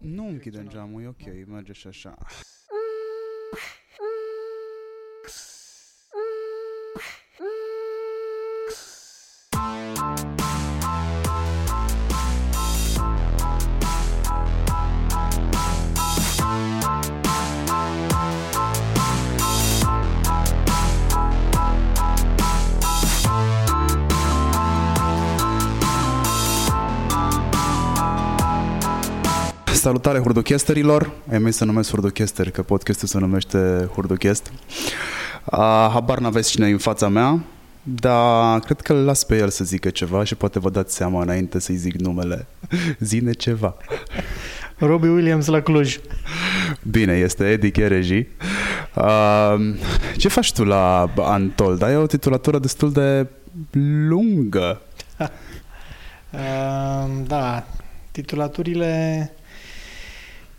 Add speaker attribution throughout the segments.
Speaker 1: Nu închidem geamul, e ok, merge și așa. Salutare hurduchesterilor, ai mei să numesc hurduchester, că podcastul se numește hurduchest. Uh, habar n-aveți cine e în fața mea, dar cred că îl las pe el să zică ceva și poate vă dați seama înainte să-i zic numele. Zine ceva.
Speaker 2: Robbie Williams la Cluj.
Speaker 1: Bine, este Eddie Chereji. Uh, ce faci tu la Antol? Ai o titulatură destul de lungă.
Speaker 2: Uh, da, titulaturile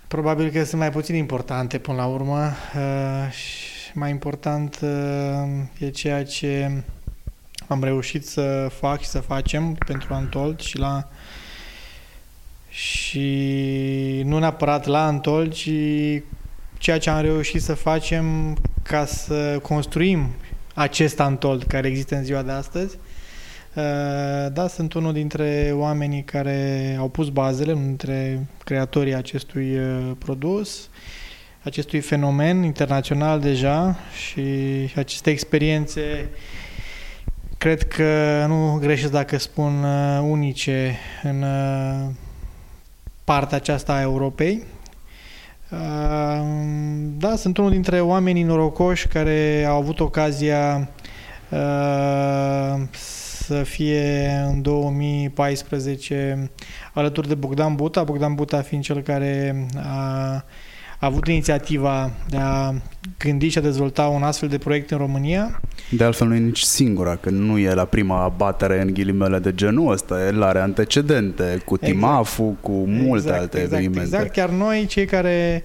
Speaker 2: Probabil că sunt mai puțin importante până la urmă uh, și mai important uh, e ceea ce am reușit să fac și să facem pentru Antold și la și nu neapărat la Antold, ci ceea ce am reușit să facem ca să construim acest Antold care există în ziua de astăzi. Uh, da, sunt unul dintre oamenii care au pus bazele, unul dintre creatorii acestui uh, produs, acestui fenomen internațional deja și aceste experiențe cred că nu greșesc dacă spun uh, unice în partea aceasta a Europei. Da, sunt unul dintre oamenii norocoși care au avut ocazia să fie în 2014 alături de Bogdan Buta, Bogdan Buta fiind cel care a, a avut inițiativa de a gândi și a dezvolta un astfel de proiect în România.
Speaker 1: De altfel nu e nici singura, că nu e la prima abatere în ghilimele de genul ăsta, el are antecedente cu exact. Timafu, cu multe
Speaker 2: exact,
Speaker 1: alte
Speaker 2: exact,
Speaker 1: evenimente.
Speaker 2: Exact, chiar noi, cei care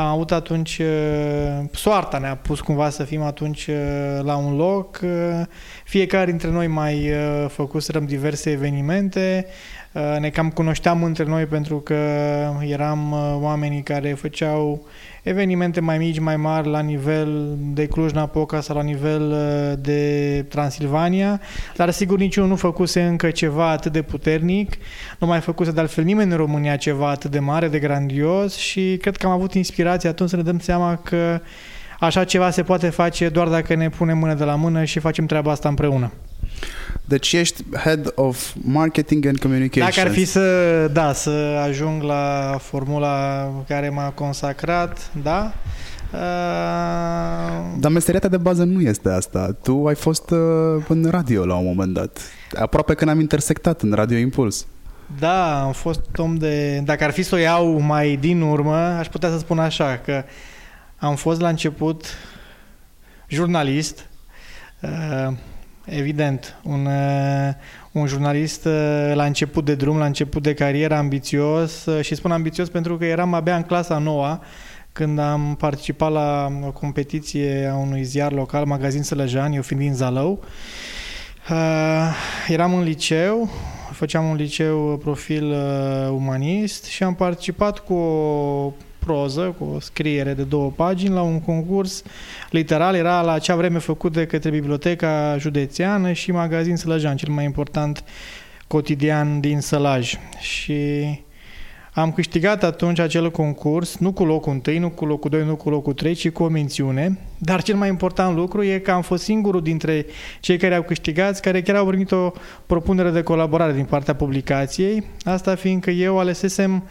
Speaker 2: am avut atunci, uh, soarta ne-a pus cumva să fim atunci uh, la un loc, uh, fiecare dintre noi mai făcuserăm diverse evenimente, ne cam cunoșteam între noi pentru că eram oamenii care făceau evenimente mai mici, mai mari la nivel de Cluj-Napoca sau la nivel de Transilvania, dar sigur niciunul nu făcuse încă ceva atât de puternic, nu mai făcuse de altfel nimeni în România ceva atât de mare, de grandios și cred că am avut inspirație atunci să ne dăm seama că așa ceva se poate face doar dacă ne punem mână de la mână și facem treaba asta împreună.
Speaker 1: Deci ești Head of Marketing and Communications.
Speaker 2: Dacă ar fi să, da, să ajung la formula care m-a consacrat, da, Uh...
Speaker 1: Dar meseria ta de bază nu este asta. Tu ai fost uh, în radio la un moment dat. Aproape când am intersectat în Radio Impuls.
Speaker 2: Da, am fost om de... Dacă ar fi să o iau mai din urmă, aș putea să spun așa, că am fost la început jurnalist, uh, evident, un, uh, un jurnalist uh, la început de drum, la început de carieră, ambițios și spun ambițios pentru că eram abia în clasa noua când am participat la o competiție a unui ziar local, Magazin Sălăjan, eu fiind din Zalău. Eram în liceu, făceam un liceu profil umanist și am participat cu o proză, cu o scriere de două pagini la un concurs literal. Era la acea vreme făcut de către Biblioteca Județeană și Magazin Sălăjan, cel mai important cotidian din Sălaj. Și am câștigat atunci acel concurs, nu cu locul 1, nu cu locul 2, nu cu locul 3, ci cu o mențiune. Dar cel mai important lucru e că am fost singurul dintre cei care au câștigat, care chiar au primit o propunere de colaborare din partea publicației. Asta fiindcă eu alesesem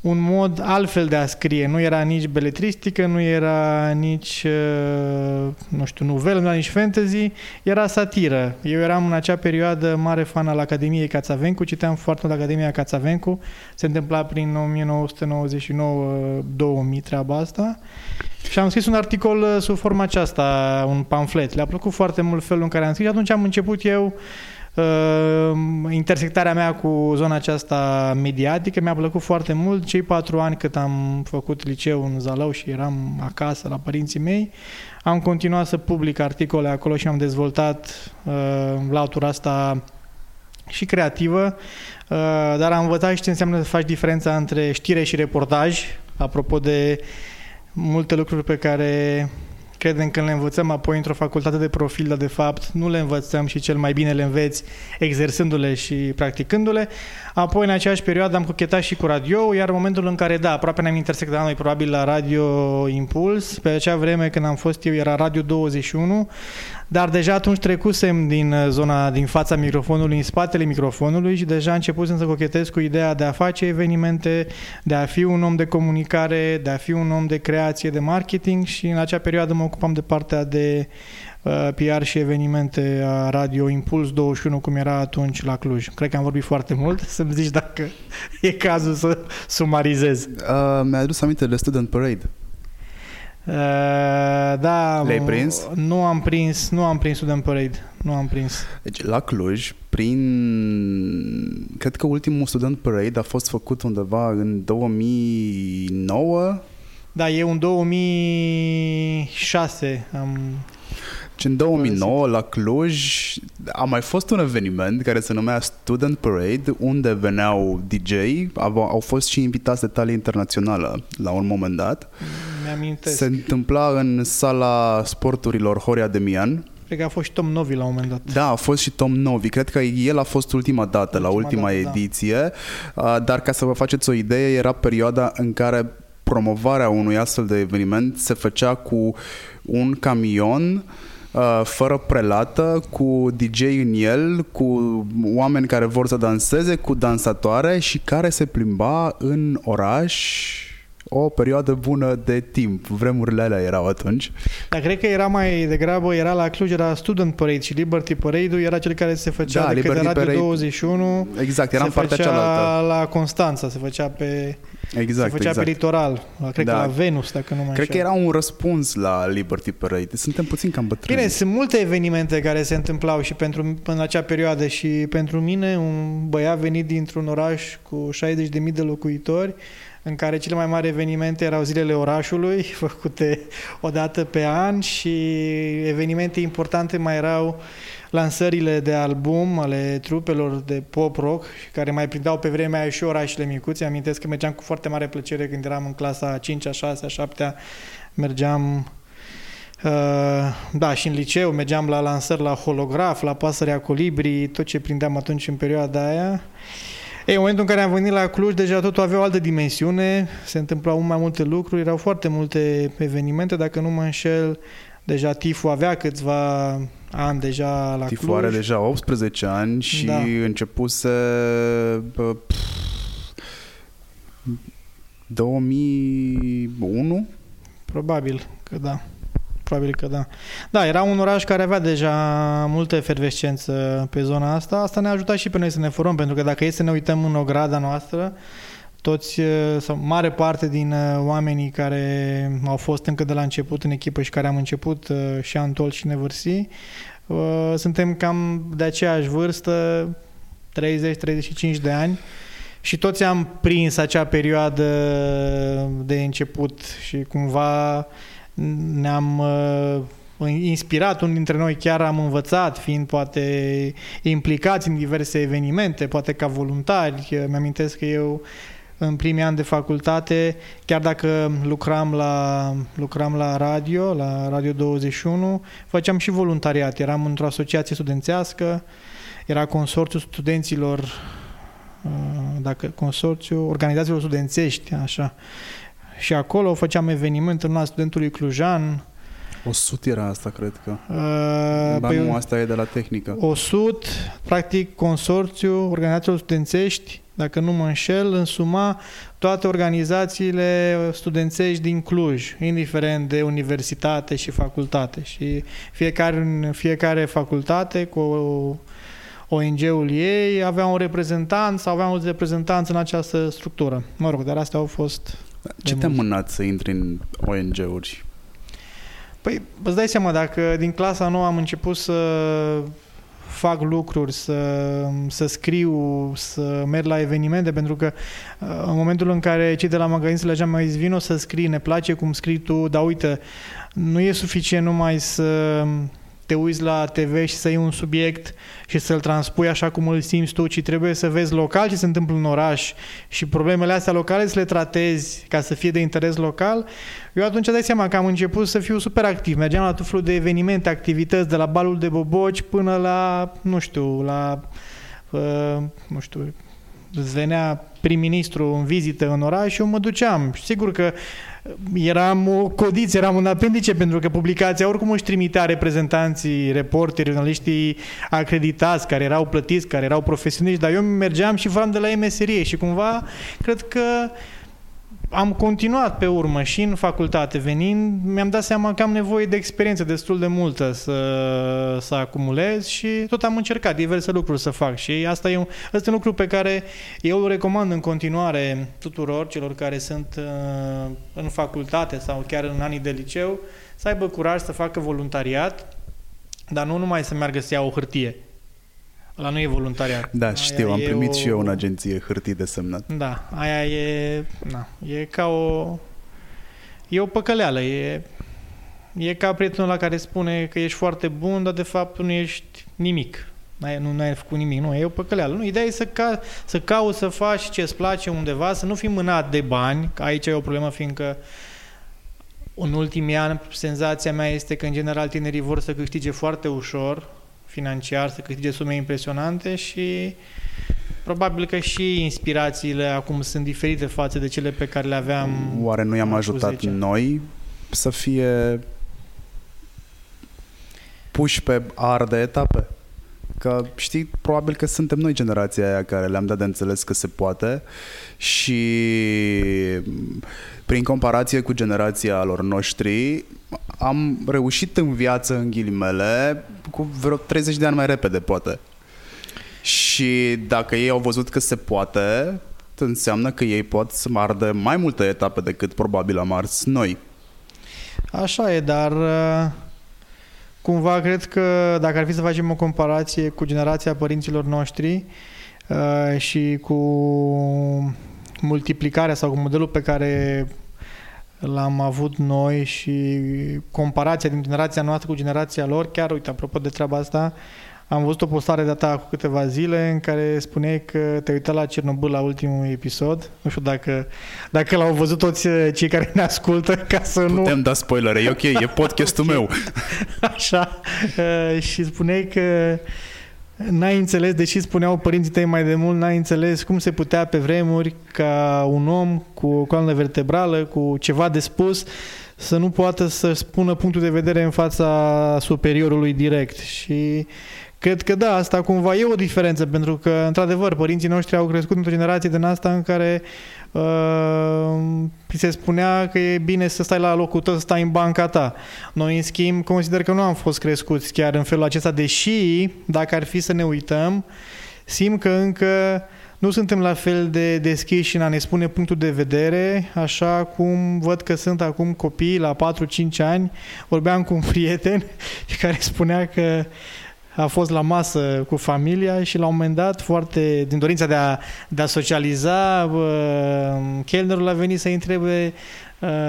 Speaker 2: un mod altfel de a scrie. Nu era nici beletristică, nu era nici, uh, nu știu, novelă, nu era nici fantasy, era satiră. Eu eram în acea perioadă mare fan al Academiei Cațavencu, citeam foarte mult Academia Cațavencu, se întâmpla prin 1999-2000 treaba asta și am scris un articol uh, sub forma aceasta, un pamflet. Le-a plăcut foarte mult felul în care am scris și atunci am început eu Uh, intersectarea mea cu zona aceasta mediatică mi-a plăcut foarte mult. Cei patru ani cât am făcut liceu în Zalău și eram acasă la părinții mei, am continuat să public articole acolo și am dezvoltat uh, la autura asta și creativă, uh, dar am învățat și ce înseamnă să faci diferența între știre și reportaj, apropo de multe lucruri pe care credem că le învățăm apoi într-o facultate de profil, dar de fapt nu le învățăm și cel mai bine le înveți exersându-le și practicându-le. Apoi, în aceeași perioadă, am cochetat și cu radio, iar în momentul în care, da, aproape ne-am intersectat noi probabil la Radio Impuls, pe acea vreme când am fost eu era Radio 21, dar deja atunci trecusem din zona, din fața microfonului, în spatele microfonului și deja începusem să cochetez cu ideea de a face evenimente, de a fi un om de comunicare, de a fi un om de creație, de marketing și în acea perioadă mă ocupam de partea de uh, PR și evenimente a Radio Impuls 21, cum era atunci la Cluj. Cred că am vorbit foarte mult, să-mi zici dacă e cazul să sumarizez.
Speaker 1: Uh, mi-a adus aminte de Student Parade.
Speaker 2: Uh, da,
Speaker 1: Le-ai prins?
Speaker 2: Nu am prins, nu am prins Student Parade. Nu am prins.
Speaker 1: Deci, la Cluj, prin... Cred că ultimul Student Parade a fost făcut undeva în 2009.
Speaker 2: Da, eu în 2006 am...
Speaker 1: Și în 2009, la Cluj, a mai fost un eveniment care se numea Student Parade, unde veneau DJ, au, au fost și invitați de talie internațională la un moment dat.
Speaker 2: Mi-amintesc.
Speaker 1: Se întâmpla în sala sporturilor Horia Demian.
Speaker 2: Cred că a fost și Tom Novi la un moment dat.
Speaker 1: Da, a fost și Tom Novi. Cred că el a fost ultima dată, ultima la ultima dată, da. ediție. Da. Dar ca să vă faceți o idee, era perioada în care promovarea unui astfel de eveniment se făcea cu un camion uh, fără prelată, cu DJ în el, cu oameni care vor să danseze, cu dansatoare și care se plimba în oraș o perioadă bună de timp. Vremurile alea erau atunci.
Speaker 2: Dar cred că era mai degrabă, era la Cluj, era Student Parade și Liberty Parade-ul era cel care se făcea da, de Liberty Radio Parade, 21.
Speaker 1: Exact, era în partea cealaltă.
Speaker 2: la Constanța, se făcea pe
Speaker 1: Exact,
Speaker 2: se făcea
Speaker 1: exact.
Speaker 2: pe litoral, cred da. că la Venus, dacă nu mai
Speaker 1: Cred că era un răspuns la Liberty Parade. Suntem puțin cam bătrâni.
Speaker 2: Bine, sunt multe evenimente care se întâmplau și pentru în acea perioadă și pentru mine un băiat venit dintr-un oraș cu 60.000 de locuitori în care cele mai mari evenimente erau zilele orașului, făcute o dată pe an și evenimente importante mai erau lansările de album ale trupelor de pop rock care mai prindeau pe vremea aia și orașele micuțe. Amintesc că mergeam cu foarte mare plăcere când eram în clasa 5 -a, 6 -a, 7 -a, mergeam Uh, da, și în liceu mergeam la lansări la holograf, la pasărea colibri, tot ce prindeam atunci în perioada aia. Ei, în momentul în care am venit la Cluj, deja totul avea o altă dimensiune, se întâmplau mai multe lucruri, erau foarte multe evenimente, dacă nu mă înșel, deja TIFU avea câțiva ani deja la
Speaker 1: TIFU
Speaker 2: Cluj.
Speaker 1: are deja 18 ani și da. începuse pf, 2001?
Speaker 2: Probabil că da. Probabil că da. Da, era un oraș care avea deja multă efervescență pe zona asta. Asta ne-a ajutat și pe noi să ne formăm, pentru că dacă e să ne uităm în ograda noastră, toți, sau mare parte din oamenii care au fost încă de la început în echipă și care am început și Antol și Nevârsi, suntem cam de aceeași vârstă, 30-35 de ani și toți am prins acea perioadă de început și cumva ne-am uh, inspirat, unul dintre noi chiar am învățat, fiind poate implicați în diverse evenimente, poate ca voluntari. Mi-amintesc că eu în primii ani de facultate, chiar dacă lucram la, lucram la radio, la Radio 21, făceam și voluntariat. Eram într-o asociație studențească, era consorțiul studenților, uh, dacă consorțiul organizațiilor studențești, așa. Și acolo făceam evenimente în studentului Clujan.
Speaker 1: O sut era asta, cred că. Uh, ba păi, nu, asta e de la tehnică.
Speaker 2: O sut, practic, consorțiu, organizațiilor studențești, dacă nu mă înșel, însuma toate organizațiile studențești din Cluj, indiferent de universitate și facultate. Și fiecare, fiecare facultate cu ONG-ul ei avea un reprezentant sau avea un reprezentant în această structură. Mă rog, dar astea au fost
Speaker 1: ce te-a mânat să intri în ONG-uri?
Speaker 2: Păi, îți dai seama, dacă din clasa nouă am început să fac lucruri, să, să scriu, să merg la evenimente, pentru că în momentul în care cei de la magazin se legeam mai vino să scrii, ne place cum scrii tu, dar uite, nu e suficient numai să te uiți la TV și să iei un subiect și să-l transpui așa cum îl simți tu, ci trebuie să vezi local ce se întâmplă în oraș și problemele astea locale să le tratezi ca să fie de interes local, eu atunci dai seama că am început să fiu super activ. Mergeam la tot felul de evenimente, activități, de la balul de boboci până la, nu știu, la, uh, nu știu, îți venea prim-ministru în vizită în oraș și eu mă duceam. Sigur că eram o codiță, eram un apendice pentru că publicația oricum își trimitea reprezentanții, reporteri, jurnaliștii acreditați, care erau plătiți, care erau profesioniști, dar eu mergeam și vreau de la ei meserie și cumva cred că am continuat pe urmă și în facultate venind, mi-am dat seama că am nevoie de experiență destul de multă să, să acumulez și tot am încercat diverse lucruri să fac și asta e un, asta e un lucru pe care eu îl recomand în continuare tuturor celor care sunt uh, în facultate sau chiar în anii de liceu să aibă curaj să facă voluntariat, dar nu numai să meargă să ia o hârtie, la nu e voluntariat.
Speaker 1: Da, aia știu, am primit o... și eu în agenție hârtii de semnat.
Speaker 2: Da, aia e, na, e ca o... E o păcăleală, e, e ca prietenul la care spune că ești foarte bun, dar de fapt nu ești nimic. N-ai, nu, nu ai făcut nimic, nu, e o păcăleală. Nu, ideea e să, ca, să cauți să faci ce îți place undeva, să nu fii mânat de bani, că aici e o problemă, fiindcă în ultimii ani senzația mea este că în general tinerii vor să câștige foarte ușor, financiar, să câștige sume impresionante și probabil că și inspirațiile acum sunt diferite față de cele pe care le aveam.
Speaker 1: Oare nu i-am ajutat 10. noi să fie puși pe ar de etape? Că știi, probabil că suntem noi generația aia care le-am dat de înțeles că se poate și prin comparație cu generația lor noștri am reușit în viață, în ghilimele, cu vreo 30 de ani mai repede, poate. Și dacă ei au văzut că se poate, înseamnă că ei pot să ardă mai multe etape decât probabil am ars noi.
Speaker 2: Așa e, dar uh, cumva cred că dacă ar fi să facem o comparație cu generația părinților noștri uh, și cu multiplicarea sau cu modelul pe care l-am avut noi și comparația din generația noastră cu generația lor, chiar uite, apropo de treaba asta, am văzut o postare de ta cu câteva zile în care spuneai că te-ai uitat la Cernobâl la ultimul episod. Nu știu dacă, dacă l-au văzut toți uh, cei care ne ascultă ca să
Speaker 1: Putem
Speaker 2: nu...
Speaker 1: Putem da spoilere, e ok, e podcastul okay. meu.
Speaker 2: Așa. Uh, și spuneai că N-ai înțeles, deși spuneau părinții tăi mai de mult, n-ai înțeles cum se putea pe vremuri ca un om cu o coloană vertebrală, cu ceva de spus, să nu poată să spună punctul de vedere în fața superiorului direct. Și cred că da, asta cumva e o diferență, pentru că, într-adevăr, părinții noștri au crescut într-o generație din asta în care uh, se spunea că e bine să stai la locul tău, să stai în banca ta. Noi, în schimb, consider că nu am fost crescuți chiar în felul acesta, deși, dacă ar fi să ne uităm, simt că încă nu suntem la fel de deschiși în a ne spune punctul de vedere, așa cum văd că sunt acum copii la 4-5 ani. Vorbeam cu un prieten care spunea că a fost la masă cu familia și la un moment dat, foarte din dorința de a, de a socializa, chelnerul a venit să-i întrebe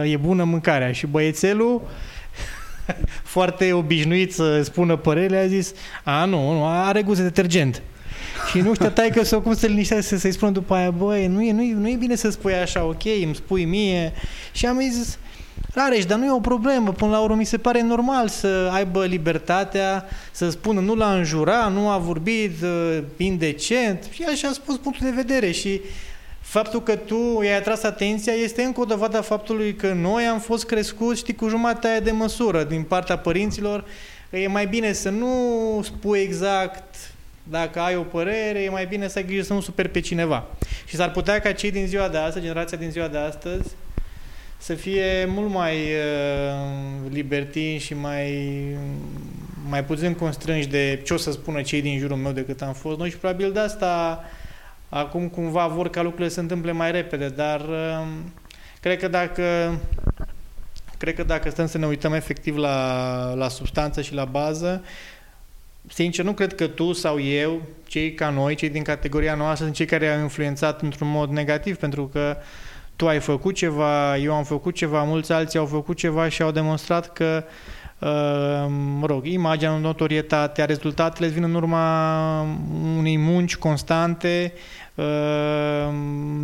Speaker 2: e bună mâncarea și băiețelul foarte obișnuit să spună părere, a zis a, nu, nu are gust de detergent. Și nu știa tai că sau cum să liniștească să-i spună după aia, băi, nu e, nu, e, nu e bine să spui așa, ok, îmi spui mie. Și am zis, Rareș, dar nu e o problemă. Până la urmă, mi se pare normal să aibă libertatea să spună nu l-a înjura, nu a vorbit uh, indecent. Și așa a spus punctul de vedere și faptul că tu i-ai atras atenția este încă o dovadă a faptului că noi am fost crescuți, știi, cu jumatea de măsură din partea părinților. Că e mai bine să nu spui exact dacă ai o părere, e mai bine să ai grijă să nu superi pe cineva. Și s-ar putea ca cei din ziua de astăzi, generația din ziua de astăzi, să fie mult mai uh, libertini și mai, mai puțin constrânși de ce o să spună cei din jurul meu decât am fost noi și probabil de asta acum cumva vor ca lucrurile să se întâmple mai repede, dar uh, cred că dacă cred că dacă stăm să ne uităm efectiv la, la substanță și la bază, sincer, nu cred că tu sau eu, cei ca noi, cei din categoria noastră, sunt cei care au influențat într-un mod negativ, pentru că uh, tu ai făcut ceva, eu am făcut ceva, mulți alții au făcut ceva și au demonstrat că uh, mă rog, imaginea, notorietatea, rezultatele vin în urma unei munci constante, uh,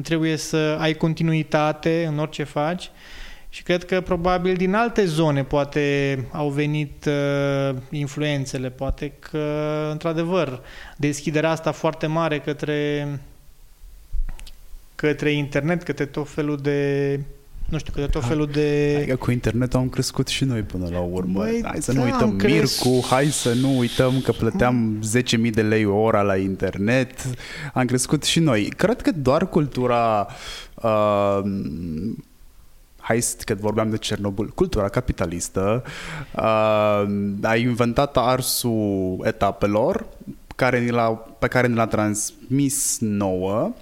Speaker 2: trebuie să ai continuitate în orice faci și cred că probabil din alte zone poate au venit uh, influențele, poate că într-adevăr deschiderea asta foarte mare către către internet, către tot felul de nu știu, către tot felul de...
Speaker 1: Adică cu internetul am crescut și noi până la urmă.
Speaker 2: Băi,
Speaker 1: hai să
Speaker 2: da,
Speaker 1: nu uităm
Speaker 2: am cres-
Speaker 1: Mircu, hai să nu uităm că plăteam 10.000 de lei o ora la internet. Am crescut și noi. Cred că doar cultura uh, hai să- că vorbeam de Cernobâl, cultura capitalistă uh, a inventat arsul etapelor care ni l-a, pe care ni l-a transmis nouă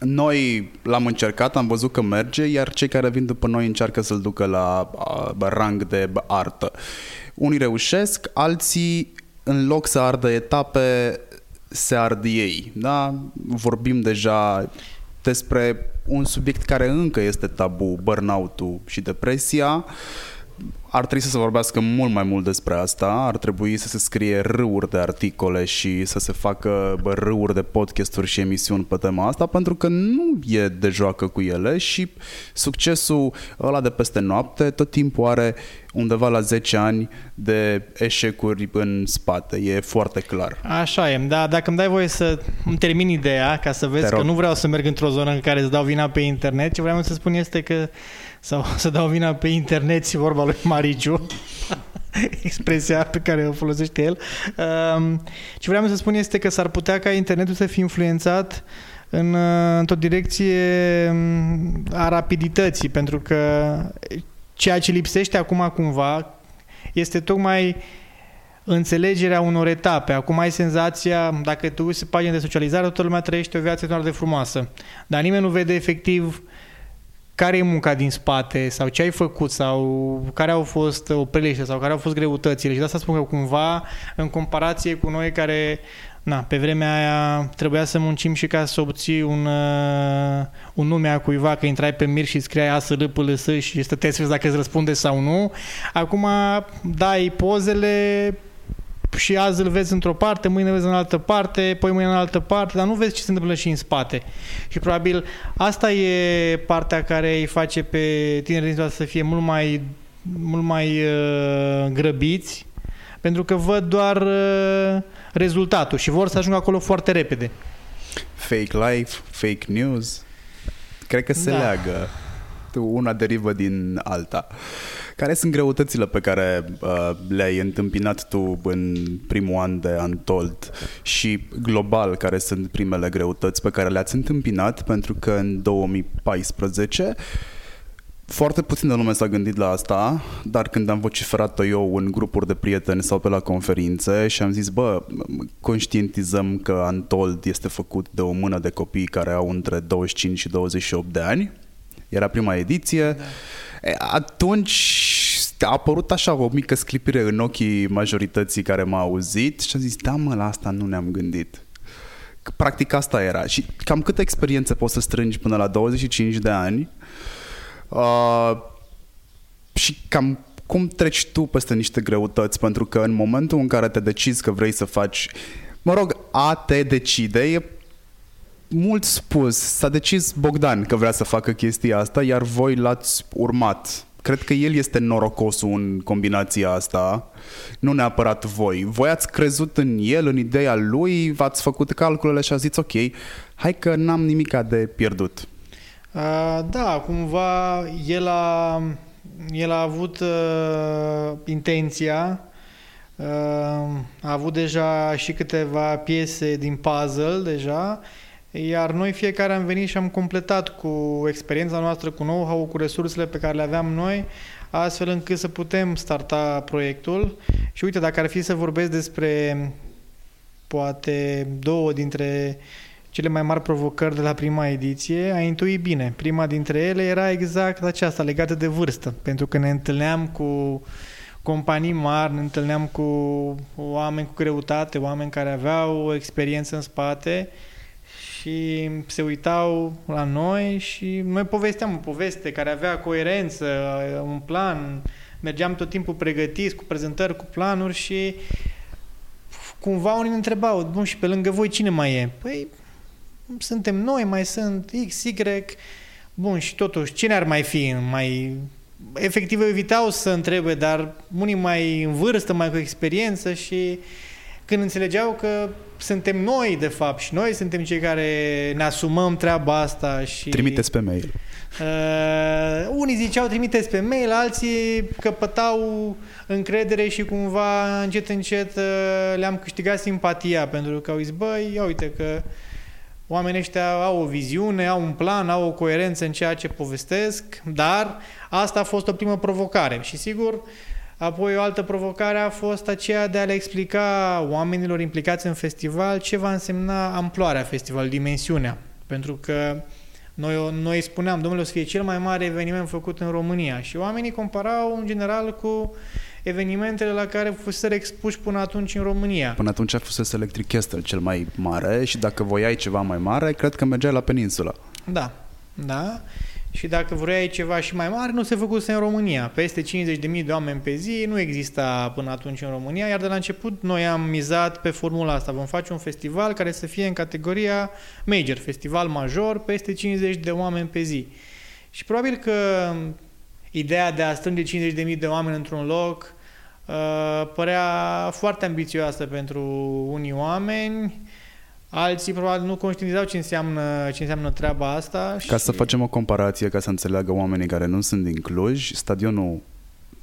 Speaker 1: noi l-am încercat, am văzut că merge, iar cei care vin după noi încearcă să-l ducă la a, rang de artă. Unii reușesc, alții, în loc să ardă etape, se ard ei. Da? Vorbim deja despre un subiect care încă este tabu, burnout-ul și depresia. Ar trebui să se vorbească mult mai mult despre asta, ar trebui să se scrie râuri de articole și să se facă bă, râuri de podcasturi și emisiuni pe tema asta, pentru că nu e de joacă cu ele și succesul ăla de peste noapte tot timpul are undeva la 10 ani de eșecuri în spate, e foarte clar.
Speaker 2: Așa e, da, dacă îmi dai voie să îmi termin ideea, ca să vezi
Speaker 1: Te
Speaker 2: că
Speaker 1: rog.
Speaker 2: nu vreau să merg într-o zonă în care să dau vina pe internet, ce vreau să spun este că, sau să dau vina pe internet și vorba lui Mariciu, expresia pe care o folosește el, um, ce vreau să spun este că s-ar putea ca internetul să fie influențat în, uh, într-o direcție um, a rapidității, pentru că ceea ce lipsește acum cumva este tocmai înțelegerea unor etape. Acum ai senzația, dacă tu uiți pe pagina de socializare, toată lumea trăiește o viață enorm de frumoasă. Dar nimeni nu vede efectiv care e munca din spate sau ce ai făcut sau care au fost opreliște sau care au fost greutățile. Și de asta spun că cumva, în comparație cu noi care Na, pe vremea aia trebuia să muncim și ca să obții un, uh, un nume a cuiva, că intrai pe mir și scriai A, S, R, P, L, S și stăteai să vezi dacă îți răspunde sau nu. Acum dai pozele și azi îl vezi într-o parte, mâine îl vezi în altă parte, poi mâine în altă parte, dar nu vezi ce se întâmplă și în spate. Și probabil asta e partea care îi face pe tinerii din să fie mult mai, mult mai uh, grăbiți, pentru că văd doar uh, rezultatul și vor să ajungă acolo foarte repede.
Speaker 1: Fake life, fake news, cred că se
Speaker 2: Da.
Speaker 1: leagă. Una derivă din alta. Care sunt greutățile pe care uh, le-ai întâmpinat tu în primul an de Untold și global, care sunt primele greutăți pe care le-ați întâmpinat? Pentru că în 2014 foarte puțin de lume s-a gândit la asta, dar când am vociferat-o eu în grupuri de prieteni sau pe la conferințe și am zis, bă, conștientizăm că Untold este făcut de o mână de copii care au între 25 și 28 de ani. Era prima ediție. Da. E, atunci a apărut așa o mică sclipire în ochii majorității care m-au auzit și a zis, da mă, la asta nu ne-am gândit. Că Practic asta era. Și cam câtă experiență poți să strângi până la 25 de ani Uh, și cam cum treci tu peste niște greutăți? Pentru că în momentul în care te decizi că vrei să faci, mă rog, a te decide e mult spus. S-a decis Bogdan că vrea să facă chestia asta, iar voi l-ați urmat. Cred că el este norocosul în combinația asta, nu neapărat voi. Voi ați crezut în el, în ideea lui, v-ați făcut calculele și ați zis ok, hai că n-am nimica de pierdut.
Speaker 2: Uh, da, cumva el a, el a avut uh, intenția, uh, a avut deja și câteva piese din puzzle deja, iar noi fiecare am venit și am completat cu experiența noastră, cu know-how, cu resursele pe care le aveam noi, astfel încât să putem starta proiectul. Și uite, dacă ar fi să vorbesc despre poate două dintre cele mai mari provocări de la prima ediție, a intuit bine. Prima dintre ele era exact aceasta, legată de vârstă, pentru că ne întâlneam cu companii mari, ne întâlneam cu oameni cu greutate, oameni care aveau o experiență în spate și se uitau la noi și noi povesteam o poveste care avea coerență, un plan mergeam tot timpul pregătiți cu prezentări, cu planuri și cumva unii ne întrebau, bun, și pe lângă voi cine mai e? Păi, suntem noi, mai sunt X, Y, bun, și totuși, cine ar mai fi? Mai... Efectiv, evitau să întrebe, dar unii mai în vârstă, mai cu experiență și când înțelegeau că suntem noi, de fapt, și noi suntem cei care ne asumăm treaba asta și...
Speaker 1: Trimiteți pe mail.
Speaker 2: Uh, unii ziceau trimiteți pe mail, alții căpătau încredere și cumva încet încet uh, le-am câștigat simpatia pentru că au zis, băi, ia uite că oamenii ăștia au o viziune, au un plan, au o coerență în ceea ce povestesc, dar asta a fost o primă provocare și sigur Apoi o altă provocare a fost aceea de a le explica oamenilor implicați în festival ce va însemna amploarea festivalului, dimensiunea. Pentru că noi, noi spuneam, domnule, o să fie cel mai mare eveniment făcut în România și oamenii comparau în general cu evenimentele la care fusese expuși până atunci în România.
Speaker 1: Până atunci a fost Electric Castle cel mai mare și dacă voiai ceva mai mare, cred că mergeai la peninsula.
Speaker 2: Da, da și dacă vrei ceva și mai mare, nu se făcuse în România. Peste 50.000 de oameni pe zi nu exista până atunci în România, iar de la început noi am mizat pe formula asta. Vom face un festival care să fie în categoria major, festival major, peste 50 de oameni pe zi. Și probabil că ideea de a strânge 50.000 de oameni într-un loc uh, părea foarte ambițioasă pentru unii oameni, Alții probabil nu conștientizau ce înseamnă, ce înseamnă treaba asta.
Speaker 1: Ca și... să facem o comparație, ca să înțeleagă oamenii care nu sunt din Cluj, stadionul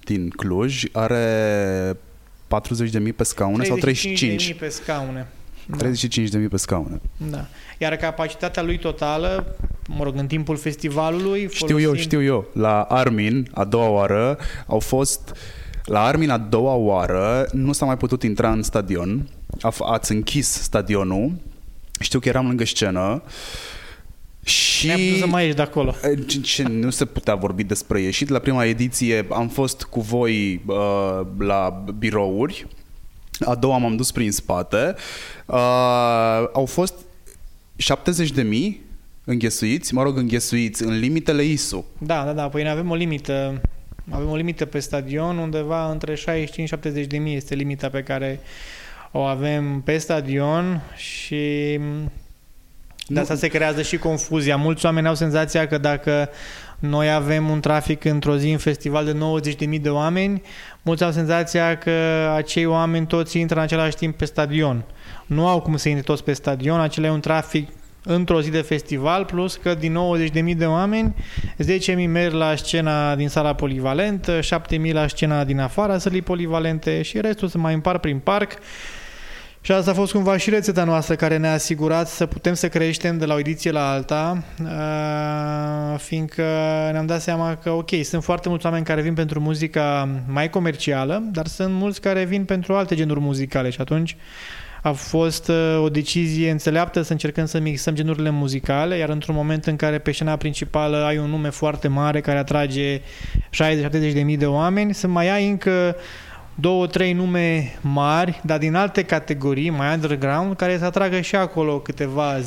Speaker 1: din Cluj are 40.000 pe scaune sau 35?
Speaker 2: 35.000 pe scaune.
Speaker 1: Da. 35.000 pe scaune.
Speaker 2: Da. Iar capacitatea lui totală, mă rog, în timpul festivalului...
Speaker 1: Știu folosim... eu, știu eu. La Armin, a doua oară, au fost... La Armin, a doua oară, nu s-a mai putut intra în stadion. Ați închis stadionul știu că eram lângă scenă și...
Speaker 2: Ne-am să mai ieși de acolo.
Speaker 1: Ce, nu se putea vorbi despre ieșit. La prima ediție am fost cu voi uh, la birouri. A doua m-am dus prin spate. Uh, au fost 70 de mii înghesuiți, mă rog, înghesuiți în limitele ISU.
Speaker 2: Da, da, da, păi avem o limită avem o limită pe stadion, undeva între 65-70 de mii este limita pe care o avem pe stadion și de asta se creează și confuzia. Mulți oameni au senzația că dacă noi avem un trafic într-o zi în festival de 90.000 de oameni, mulți au senzația că acei oameni toți intră în același timp pe stadion. Nu au cum să intre toți pe stadion, acela e un trafic într-o zi de festival, plus că din 90.000 de oameni, 10.000 merg la scena din sala polivalentă, 7.000 la scena din afara sălii polivalente și restul se mai împar prin parc și asta a fost cumva și rețeta noastră care ne-a asigurat să putem să creștem de la o ediție la alta, uh, fiindcă ne-am dat seama că, ok, sunt foarte mulți oameni care vin pentru muzica mai comercială, dar sunt mulți care vin pentru alte genuri muzicale și atunci a fost uh, o decizie înțeleaptă să încercăm să mixăm genurile muzicale, iar într-un moment în care pe scena principală ai un nume foarte mare care atrage 60-70 de mii de oameni, să mai ai încă două, trei nume mari, dar din alte categorii, mai underground, care să atragă și acolo câteva 10-20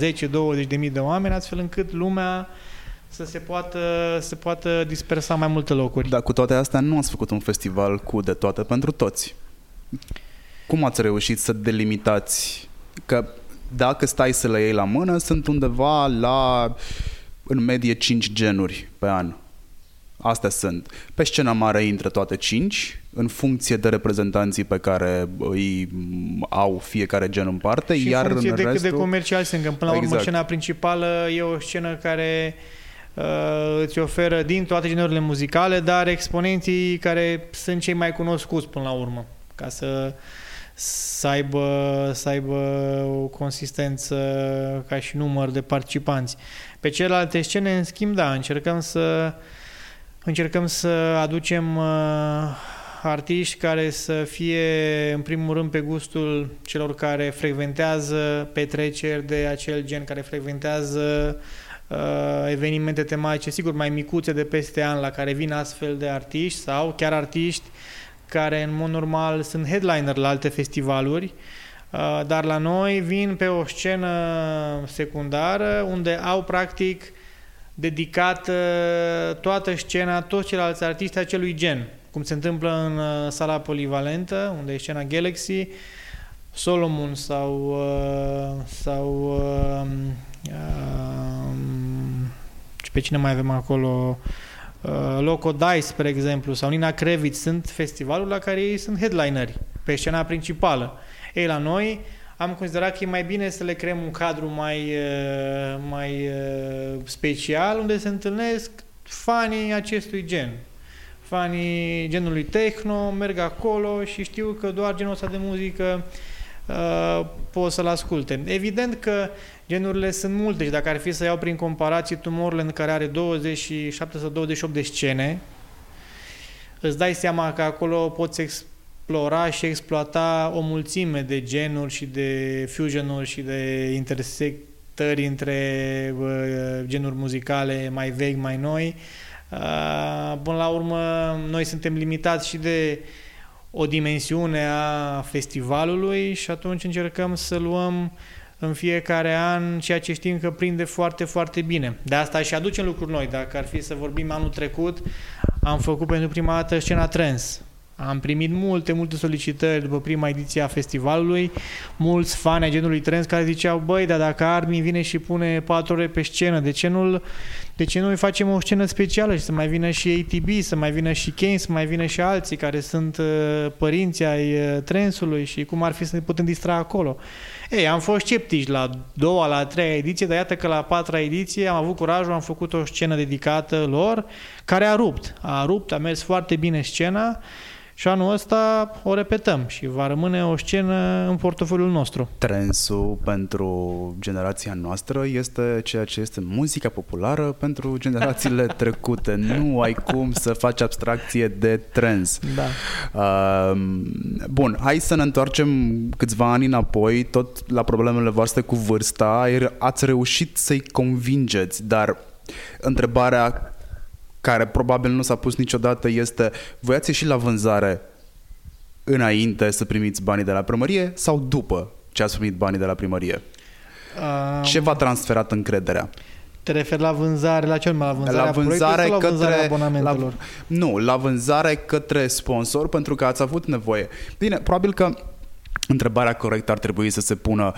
Speaker 2: de mii de oameni, astfel încât lumea să se poată, se poată dispersa mai multe locuri.
Speaker 1: Dar cu toate astea nu ați făcut un festival cu de toate pentru toți. Cum ați reușit să delimitați? Că dacă stai să le iei la mână, sunt undeva la în medie 5 genuri pe an. Astea sunt. Pe scena mare intră toate 5, în funcție de reprezentanții pe care îi au fiecare gen în parte,
Speaker 2: și
Speaker 1: iar
Speaker 2: în funcție
Speaker 1: în
Speaker 2: de
Speaker 1: restul...
Speaker 2: cât de comercial sunt. Până la urmă, exact. scena principală e o scenă care uh, îți oferă din toate genurile muzicale, dar exponenții care sunt cei mai cunoscuți până la urmă, ca să să aibă, să aibă o consistență ca și număr de participanți. Pe celelalte scene, în schimb, da, încercăm să încercăm să aducem uh, artiști care să fie, în primul rând, pe gustul celor care frecventează petreceri de acel gen, care frecventează uh, evenimente tematice, sigur, mai micuțe de peste an, la care vin astfel de artiști sau chiar artiști care, în mod normal, sunt headliner la alte festivaluri, uh, dar la noi vin pe o scenă secundară unde au, practic, dedicat toată scena, toți ceilalți artiști acelui gen cum se întâmplă în uh, sala polivalentă, unde e scena Galaxy, Solomon sau, uh, sau uh, uh, pe cine mai avem acolo, uh, Loco Dice, spre exemplu, sau Nina Krevitz, sunt festivaluri la care ei sunt headlineri pe scena principală. Ei, la noi am considerat că e mai bine să le creăm un cadru mai, uh, mai uh, special, unde se întâlnesc fanii acestui gen. Fanii genului techno merg acolo și știu că doar genul ăsta de muzică uh, pot să-l asculte. Evident că genurile sunt multe și dacă ar fi să iau prin comparație Tomorrowland care are 27 sau 28 de scene, îți dai seama că acolo poți explora și exploata o mulțime de genuri și de fusionuri și de intersectări între uh, genuri muzicale mai vechi, mai noi. Uh, până la urmă, noi suntem limitați și de o dimensiune a festivalului și atunci încercăm să luăm în fiecare an ceea ce știm că prinde foarte, foarte bine. De asta și aducem lucruri noi. Dacă ar fi să vorbim anul trecut, am făcut pentru prima dată scena Trans am primit multe, multe solicitări după prima ediție a festivalului, mulți fani ai genului trends care ziceau, băi, dar dacă Armin vine și pune patru ore pe scenă, de ce nu de ce nu îi facem o scenă specială și să mai vină și ATB, să mai vină și Kane, să mai vină și alții care sunt uh, părinții ai uh, trensului și cum ar fi să ne putem distra acolo. Ei, am fost sceptici la doua, la a treia ediție, dar iată că la a patra ediție am avut curajul, am făcut o scenă dedicată lor, care a rupt. A rupt, a mers foarte bine scena și anul ăsta o repetăm și va rămâne o scenă în portofoliul nostru.
Speaker 1: Trensul pentru generația noastră este ceea ce este muzica populară pentru generațiile trecute. Nu ai cum să faci abstracție de trens.
Speaker 2: Da.
Speaker 1: Uh, bun, hai să ne întoarcem câțiva ani înapoi, tot la problemele voastre cu vârsta. Ați reușit să-i convingeți, dar întrebarea care probabil nu s-a pus niciodată este voiați și la vânzare înainte să primiți banii de la primărie sau după ce ați primit banii de la primărie? Um, ce v-a transferat încrederea?
Speaker 2: Te referi la vânzare, la ce la vânzare, la vânzare sau la către vânzarea abonamentelor?
Speaker 1: La, nu, la vânzare către sponsor pentru că ați avut nevoie. Bine, probabil că întrebarea corectă ar trebui să se pună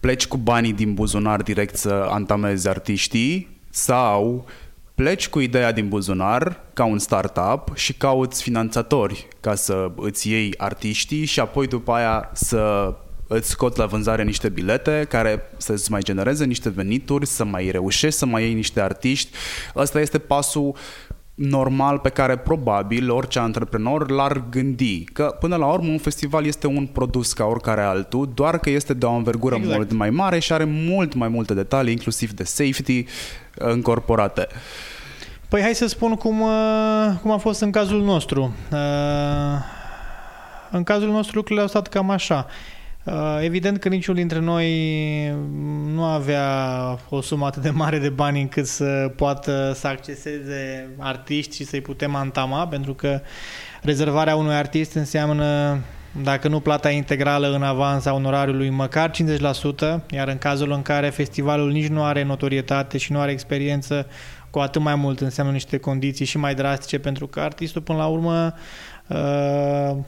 Speaker 1: pleci cu banii din buzunar direct să antamezi artiștii sau pleci cu ideea din buzunar ca un startup și cauți finanțatori ca să îți iei artiștii și apoi după aia să îți scot la vânzare niște bilete care să-ți mai genereze niște venituri, să mai reușești să mai iei niște artiști. Ăsta este pasul normal pe care probabil orice antreprenor l-ar gândi. Că până la urmă un festival este un produs ca oricare altul, doar că este de o învergură exact. mult mai mare și are mult mai multe detalii, inclusiv de safety, încorporate.
Speaker 2: Păi hai să spun cum, uh, cum a fost în cazul nostru. Uh, în cazul nostru lucrurile au stat cam așa. Uh, evident că niciunul dintre noi nu avea o sumă atât de mare de bani încât să poată să acceseze artiști și să-i putem antama, pentru că rezervarea unui artist înseamnă dacă nu plata integrală în avans a onorariului, măcar 50%, iar în cazul în care festivalul nici nu are notorietate și nu are experiență, cu atât mai mult înseamnă niște condiții și mai drastice, pentru că artistul, până la urmă, uh,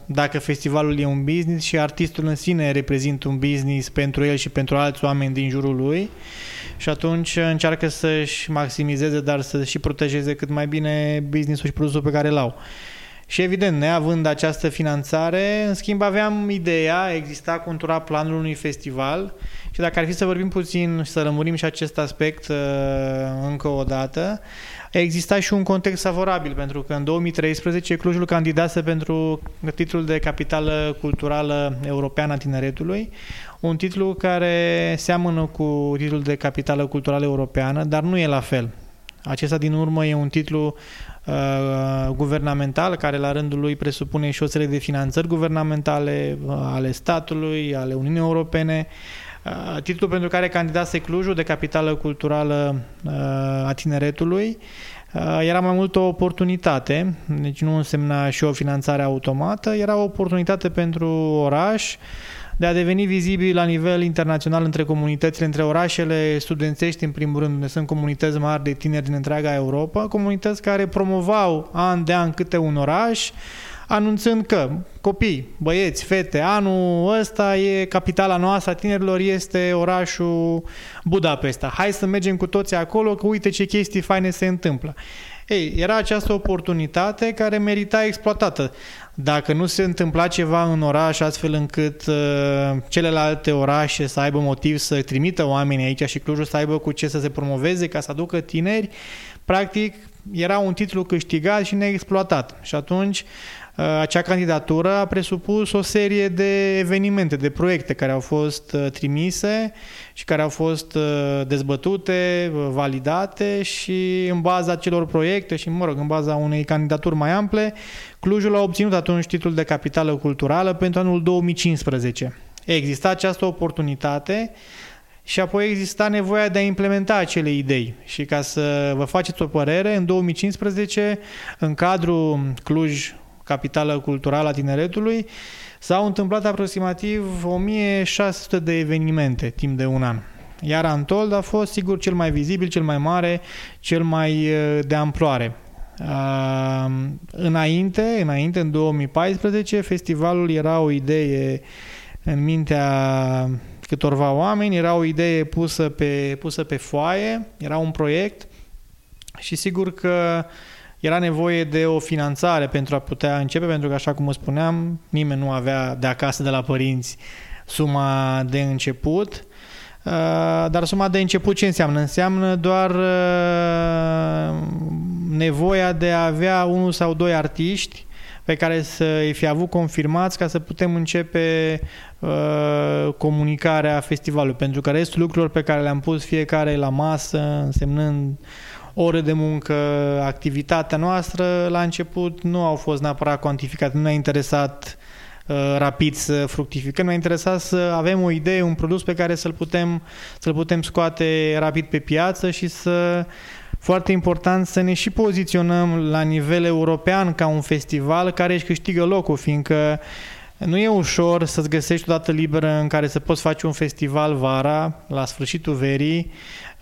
Speaker 2: dacă festivalul e un business și artistul în sine reprezintă un business pentru el și pentru alți oameni din jurul lui și atunci încearcă să-și maximizeze, dar să și protejeze cât mai bine businessul și produsul pe care l-au. Și evident, neavând această finanțare, în schimb aveam ideea, exista contura planul unui festival și dacă ar fi să vorbim puțin și să rămurim și acest aspect uh, încă o dată, exista și un context favorabil, pentru că în 2013 Clujul candidase pentru titlul de capitală culturală europeană a tineretului, un titlu care seamănă cu titlul de capitală culturală europeană, dar nu e la fel. Acesta din urmă e un titlu uh, guvernamental care la rândul lui presupune și o serie de finanțări guvernamentale uh, ale statului, ale Uniunii Europene, uh, titlul pentru care candidase Clujul de capitală culturală uh, a tineretului. Uh, era mai mult o oportunitate, deci nu însemna și o finanțare automată, era o oportunitate pentru oraș de a deveni vizibil la nivel internațional între comunitățile, între orașele studențești, în primul rând, unde sunt comunități mari de tineri din întreaga Europa, comunități care promovau an de an câte un oraș, anunțând că copii, băieți, fete, anul ăsta e capitala noastră a tinerilor, este orașul Budapesta. Hai să mergem cu toții acolo, că uite ce chestii faine se întâmplă. Ei, era această oportunitate care merita exploatată. Dacă nu se întâmpla ceva în oraș astfel încât uh, celelalte orașe să aibă motiv să trimită oameni aici și Clujul să aibă cu ce să se promoveze ca să aducă tineri, practic era un titlu câștigat și neexploatat. Și atunci Uh, acea candidatură a presupus o serie de evenimente, de proiecte care au fost uh, trimise și care au fost uh, dezbătute, validate și în baza celor proiecte și, mă rog, în baza unei candidaturi mai ample, Clujul a obținut atunci titlul de capitală culturală pentru anul 2015. Exista această oportunitate și apoi exista nevoia de a implementa acele idei. Și ca să vă faceți o părere, în 2015, în cadrul Cluj capitală culturală a tineretului, s-au întâmplat aproximativ 1600 de evenimente timp de un an. Iar Antold a fost, sigur, cel mai vizibil, cel mai mare, cel mai uh, de amploare. Uh, înainte, înainte, în 2014, festivalul era o idee în mintea câtorva oameni, era o idee pusă pe, pusă pe foaie, era un proiect și sigur că uh, era nevoie de o finanțare pentru a putea începe, pentru că, așa cum vă spuneam, nimeni nu avea de acasă, de la părinți, suma de început. Uh, dar suma de început ce înseamnă? Înseamnă doar uh, nevoia de a avea unul sau doi artiști pe care să îi fi avut confirmați ca să putem începe uh, comunicarea festivalului. Pentru că restul lucrurilor pe care le-am pus fiecare la masă, însemnând ore de muncă, activitatea noastră la început nu au fost neapărat cuantificate, nu ne-a interesat uh, rapid să fructificăm, ne-a interesat să avem o idee, un produs pe care să-l putem, să-l putem scoate rapid pe piață și să foarte important să ne și poziționăm la nivel european ca un festival care își câștigă locul, fiindcă nu e ușor să-ți găsești o dată liberă în care să poți face un festival vara, la sfârșitul verii,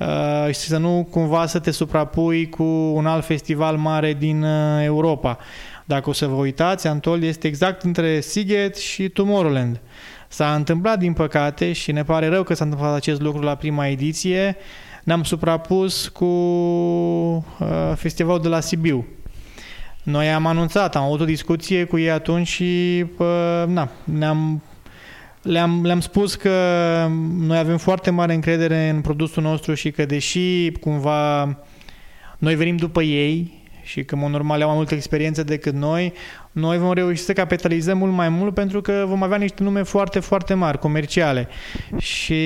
Speaker 2: Uh, și să nu cumva să te suprapui cu un alt festival mare din uh, Europa. Dacă o să vă uitați, Antol este exact între Siget și Tomorrowland. S-a întâmplat, din păcate, și ne pare rău că s-a întâmplat acest lucru la prima ediție, ne-am suprapus cu uh, festivalul de la Sibiu. Noi am anunțat, am avut o discuție cu ei atunci și uh, na, ne-am le-am, le-am spus că noi avem foarte mare încredere în produsul nostru și că deși cumva noi venim după ei și că, în normal, au mai multă experiență decât noi, noi vom reuși să capitalizăm mult mai mult pentru că vom avea niște nume foarte, foarte mari, comerciale. Și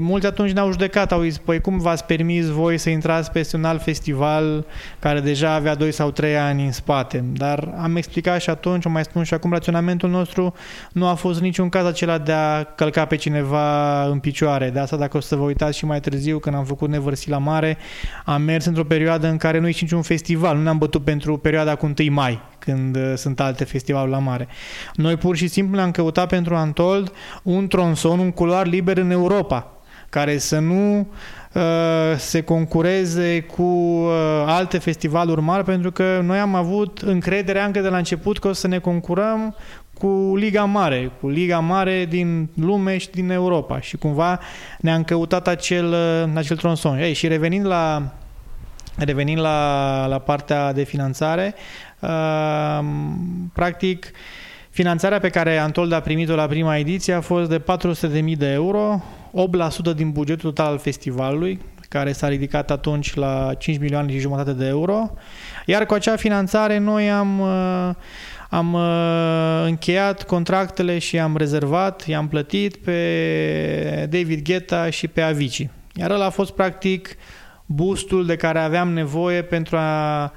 Speaker 2: mulți atunci ne-au judecat, au zis, păi cum v-ați permis voi să intrați peste un alt festival care deja avea 2 sau 3 ani în spate. Dar am explicat și atunci, o mai spun și acum, raționamentul nostru nu a fost niciun caz acela de a călca pe cineva în picioare. De asta, dacă o să vă uitați și mai târziu, când am făcut Nevărsi la Mare, am mers într-o perioadă în care nu e niciun festival, nu ne-am bătut pentru perioada cu 1 mai, când uh, sunt alte festivaluri la mare. Noi pur și simplu ne-am căutat pentru Antold un tronson, un culoar liber în Europa, care să nu uh, se concureze cu uh, alte festivaluri mari, pentru că noi am avut încredere încă de la început că o să ne concurăm cu Liga Mare, cu Liga Mare din lume și din Europa și cumva ne-am căutat acel, uh, acel tronson. Ei, și revenind la revenind la, la partea de finanțare, practic, finanțarea pe care Antold a primit-o la prima ediție a fost de 400.000 de euro, 8% din bugetul total al festivalului, care s-a ridicat atunci la 5 milioane și jumătate de euro. Iar cu acea finanțare noi am, uh, am uh, încheiat contractele și am rezervat, i-am plătit pe David Guetta și pe Avicii. Iar ăla a fost practic boostul de care aveam nevoie pentru a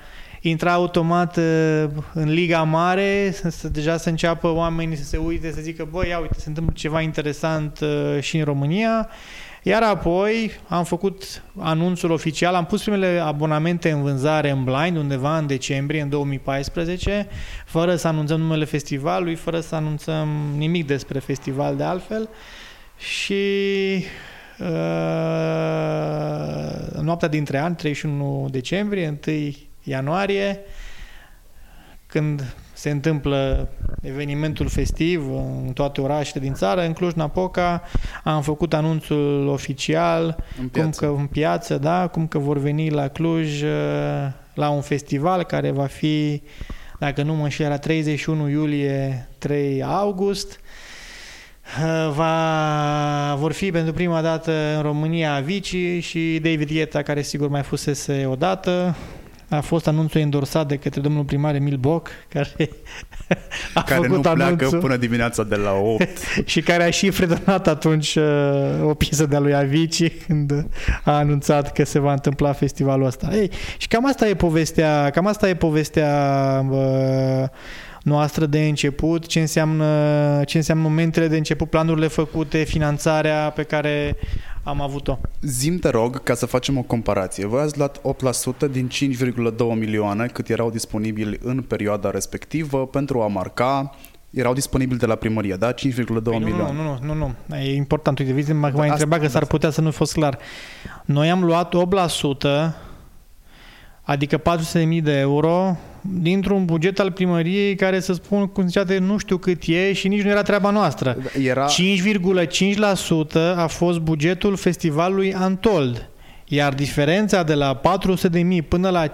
Speaker 2: intra automat uh, în Liga Mare, să, deja să înceapă oamenii să se uite, să zică, băi, ia uite, se întâmplă ceva interesant uh, și în România. Iar apoi am făcut anunțul oficial, am pus primele abonamente în vânzare în blind undeva în decembrie, în 2014, fără să anunțăm numele festivalului, fără să anunțăm nimic despre festival de altfel. Și uh, noaptea dintre ani, 31 decembrie, 1 ianuarie, când se întâmplă evenimentul festiv în toate orașele din țară. În Cluj-Napoca am făcut anunțul oficial
Speaker 1: În
Speaker 2: cum
Speaker 1: piață.
Speaker 2: că în piață, da, cum că vor veni la Cluj uh, la un festival care va fi, dacă nu mă înșel, la 31 iulie, 3 august. Uh, Va, vor fi pentru prima dată în România Avicii și David Guetta, care sigur mai fusese odată. A fost anunțul endorsat de către domnul primar Emil Boc, care a
Speaker 1: care nu
Speaker 2: făcut
Speaker 1: pleacă
Speaker 2: anunțul
Speaker 1: până dimineața de la 8.
Speaker 2: și care a și fredonat atunci uh, o piesă de-a lui Avicii când a anunțat că se va întâmpla festivalul ăsta. Ei, și cam asta e povestea, cam asta e povestea uh, noastră de început, ce înseamnă, ce înseamnă momentele de început, planurile făcute, finanțarea pe care am avut-o.
Speaker 1: Zim te rog ca să facem o comparație. Voi ați luat 8% din 5,2 milioane cât erau disponibili în perioada respectivă pentru a marca erau disponibili de la primărie, da? 5,2
Speaker 2: Păi nu,
Speaker 1: milioane.
Speaker 2: nu, nu, nu, nu. E important. Uite, vezi, m-a
Speaker 1: Da,
Speaker 2: mai
Speaker 1: asta-
Speaker 2: întrebat că s-ar
Speaker 1: da.
Speaker 2: putea să nu fost clar. Noi am luat 8%, adică 400.000 de euro, dintr-un buget al primăriei care, să spun, cum ziceate, nu știu cât e și nici nu era treaba noastră.
Speaker 1: Era
Speaker 2: 5,5% a fost bugetul festivalului Antold. Iar diferența de la 400.000 până la 5,5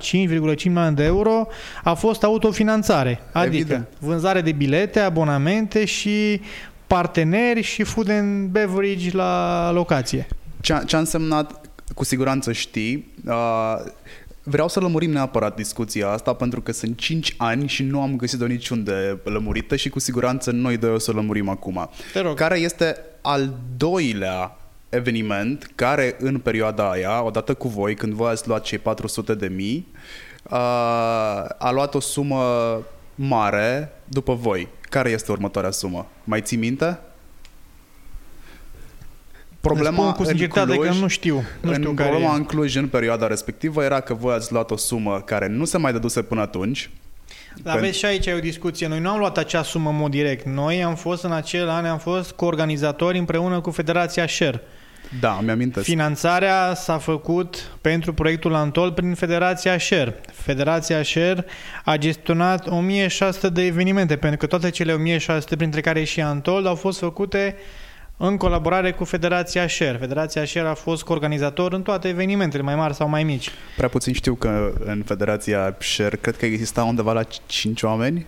Speaker 2: milioane de euro a fost autofinanțare. Adică
Speaker 1: Evident.
Speaker 2: vânzare de bilete, abonamente și parteneri și food and beverage la locație.
Speaker 1: ce a, ce a însemnat, cu siguranță știi, uh, vreau să lămurim neapărat discuția asta pentru că sunt 5 ani și nu am găsit-o niciunde lămurită și cu siguranță noi doi o să lămurim acum.
Speaker 2: Te rog.
Speaker 1: Care este al doilea eveniment care în perioada aia, odată cu voi, când voi ați luat cei 400 de mii, uh, a luat o sumă mare după voi. Care este următoarea sumă? Mai ții minte?
Speaker 2: Îți spun cu
Speaker 1: în
Speaker 2: sinceritate că
Speaker 1: Cluj-
Speaker 2: nu știu. Nu știu
Speaker 1: în
Speaker 2: care
Speaker 1: problema
Speaker 2: e.
Speaker 1: în Cluj în perioada respectivă era că voi ați luat o sumă care nu se mai dăduse până atunci.
Speaker 2: Dar vezi și aici e o discuție. Noi nu am luat acea sumă în mod direct. Noi am fost în acel an, am fost coorganizatori împreună cu Federația Share.
Speaker 1: Da, îmi amintesc.
Speaker 2: Finanțarea s-a făcut pentru proiectul Antol prin Federația Share. Federația Share a gestionat 1600 de evenimente, pentru că toate cele 1600, printre care și Antol, au fost făcute în colaborare cu Federația Share. Federația Share a fost coorganizator în toate evenimentele, mai mari sau mai mici.
Speaker 1: Prea puțin știu că în Federația Share cred că exista undeva la 5 oameni.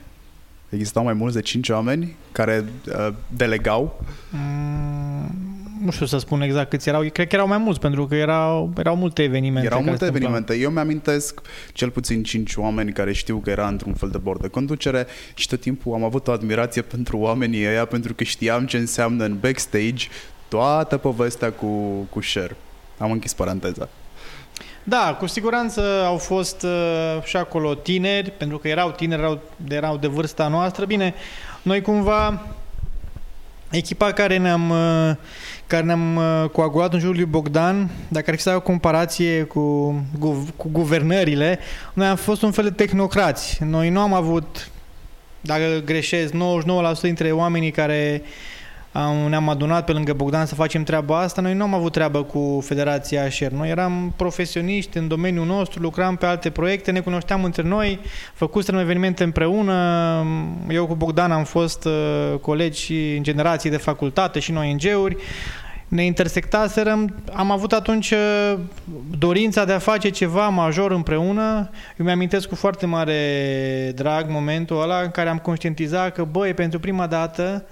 Speaker 1: Existau mai mulți de 5 oameni care uh, delegau.
Speaker 2: Mm, nu știu să spun exact câți erau. Cred că erau mai mulți, pentru că erau, erau multe evenimente.
Speaker 1: Erau
Speaker 2: care
Speaker 1: multe
Speaker 2: se întâmplau.
Speaker 1: evenimente. Eu mi-amintesc cel puțin 5 oameni care știu că era într-un fel de bord de conducere și tot timpul am avut o admirație pentru oamenii ăia pentru că știam ce înseamnă în backstage toată povestea cu, cu Share. Am închis paranteza.
Speaker 2: Da, cu siguranță au fost uh, și acolo tineri, pentru că erau tineri, erau, erau de vârsta noastră. Bine, noi cumva, echipa care ne-am, uh, care ne-am uh, coagulat în jurul lui Bogdan, dacă ar fi să ai o comparație cu, cu, cu guvernările, noi am fost un fel de tehnocrați. Noi nu am avut, dacă greșesc, 99% dintre oamenii care am, ne-am adunat pe lângă Bogdan să facem treaba asta. Noi nu am avut treabă cu Federația Șer. Noi eram profesioniști în domeniul nostru, lucram pe alte proiecte, ne cunoșteam între noi, făcusem evenimente împreună. Eu cu Bogdan am fost uh, colegi și în generații de facultate și noi ONG-uri. Ne intersectaserăm, am avut atunci uh, dorința de a face ceva major împreună. Eu mi-amintesc cu foarte mare drag momentul ăla în care am conștientizat că, băi, pentru prima dată,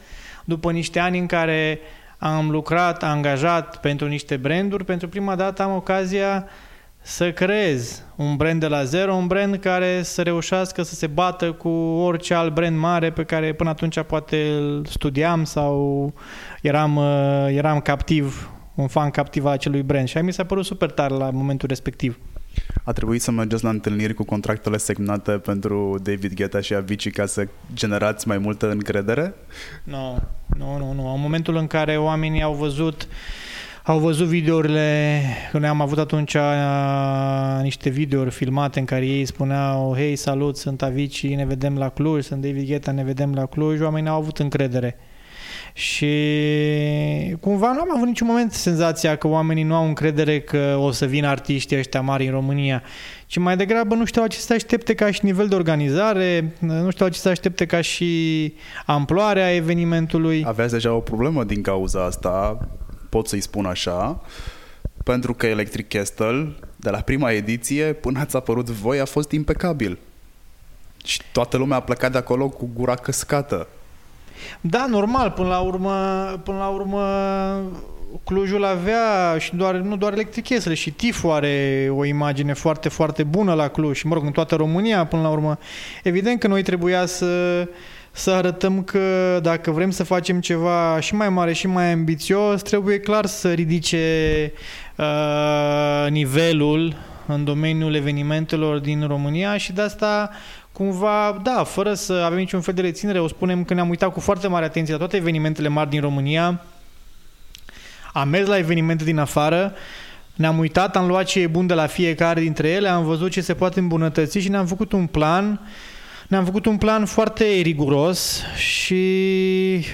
Speaker 2: după niște ani în care am lucrat angajat pentru niște branduri, pentru prima dată am ocazia să creez un brand de la zero, un brand care să reușească să se bată cu orice alt brand mare pe care până atunci poate îl studiam sau eram, uh, eram captiv, un fan captiv al acelui brand și mi s-a părut super tare la momentul respectiv.
Speaker 1: A trebuit să mergeți la întâlniri cu contractele semnate pentru David Guetta și Avicii ca să generați mai multă încredere?
Speaker 2: Nu, nu, nu, nu. În momentul în care oamenii au văzut au văzut videourile, noi am avut atunci uh, niște videouri filmate în care ei spuneau Hei, salut, sunt Avici, ne vedem la Cluj, sunt David Guetta, ne vedem la Cluj, oamenii au avut încredere. Și cumva nu am avut niciun moment senzația că oamenii nu au încredere că o să vină artiștii ăștia mari în România, ci mai degrabă nu știu ce să aștepte ca și nivel de organizare, nu știu ce să aștepte ca și amploarea evenimentului.
Speaker 1: Aveați deja o problemă din cauza asta, pot să-i spun așa, pentru că Electric Castle, de la prima ediție până ați apărut voi, a fost impecabil. Și toată lumea a plecat de acolo cu gura căscată.
Speaker 2: Da, normal, până la urmă, până la urmă Clujul avea și doar, nu doar Electric și Tifu are o imagine foarte, foarte bună la Cluj și, mă rog, în toată România, până la urmă. Evident că noi trebuia să, să arătăm că dacă vrem să facem ceva și mai mare și mai ambițios, trebuie clar să ridice uh, nivelul în domeniul evenimentelor din România și de asta cumva, da, fără să avem niciun fel de reținere, o spunem că ne-am uitat cu foarte mare atenție la toate evenimentele mari din România, am mers la evenimente din afară, ne-am uitat, am luat ce e bun de la fiecare dintre ele, am văzut ce se poate îmbunătăți și ne-am făcut un plan. Ne-am făcut un plan foarte riguros și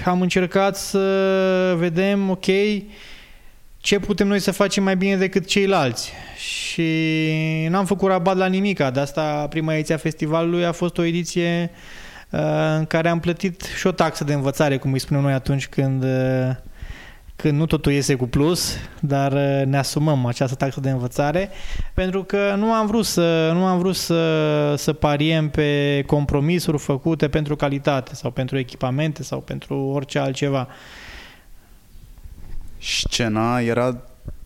Speaker 2: am încercat să vedem, ok, ce putem noi să facem mai bine decât ceilalți. Și n-am făcut rabat la nimica. De asta prima ediție a festivalului a fost o ediție uh, în care am plătit și o taxă de învățare, cum îi spunem noi atunci când uh, când nu totul iese cu plus, dar uh, ne asumăm această taxă de învățare, pentru că nu am vrut să, nu am vrut să, să pariem pe compromisuri făcute pentru calitate sau pentru echipamente sau pentru orice altceva.
Speaker 1: Scena era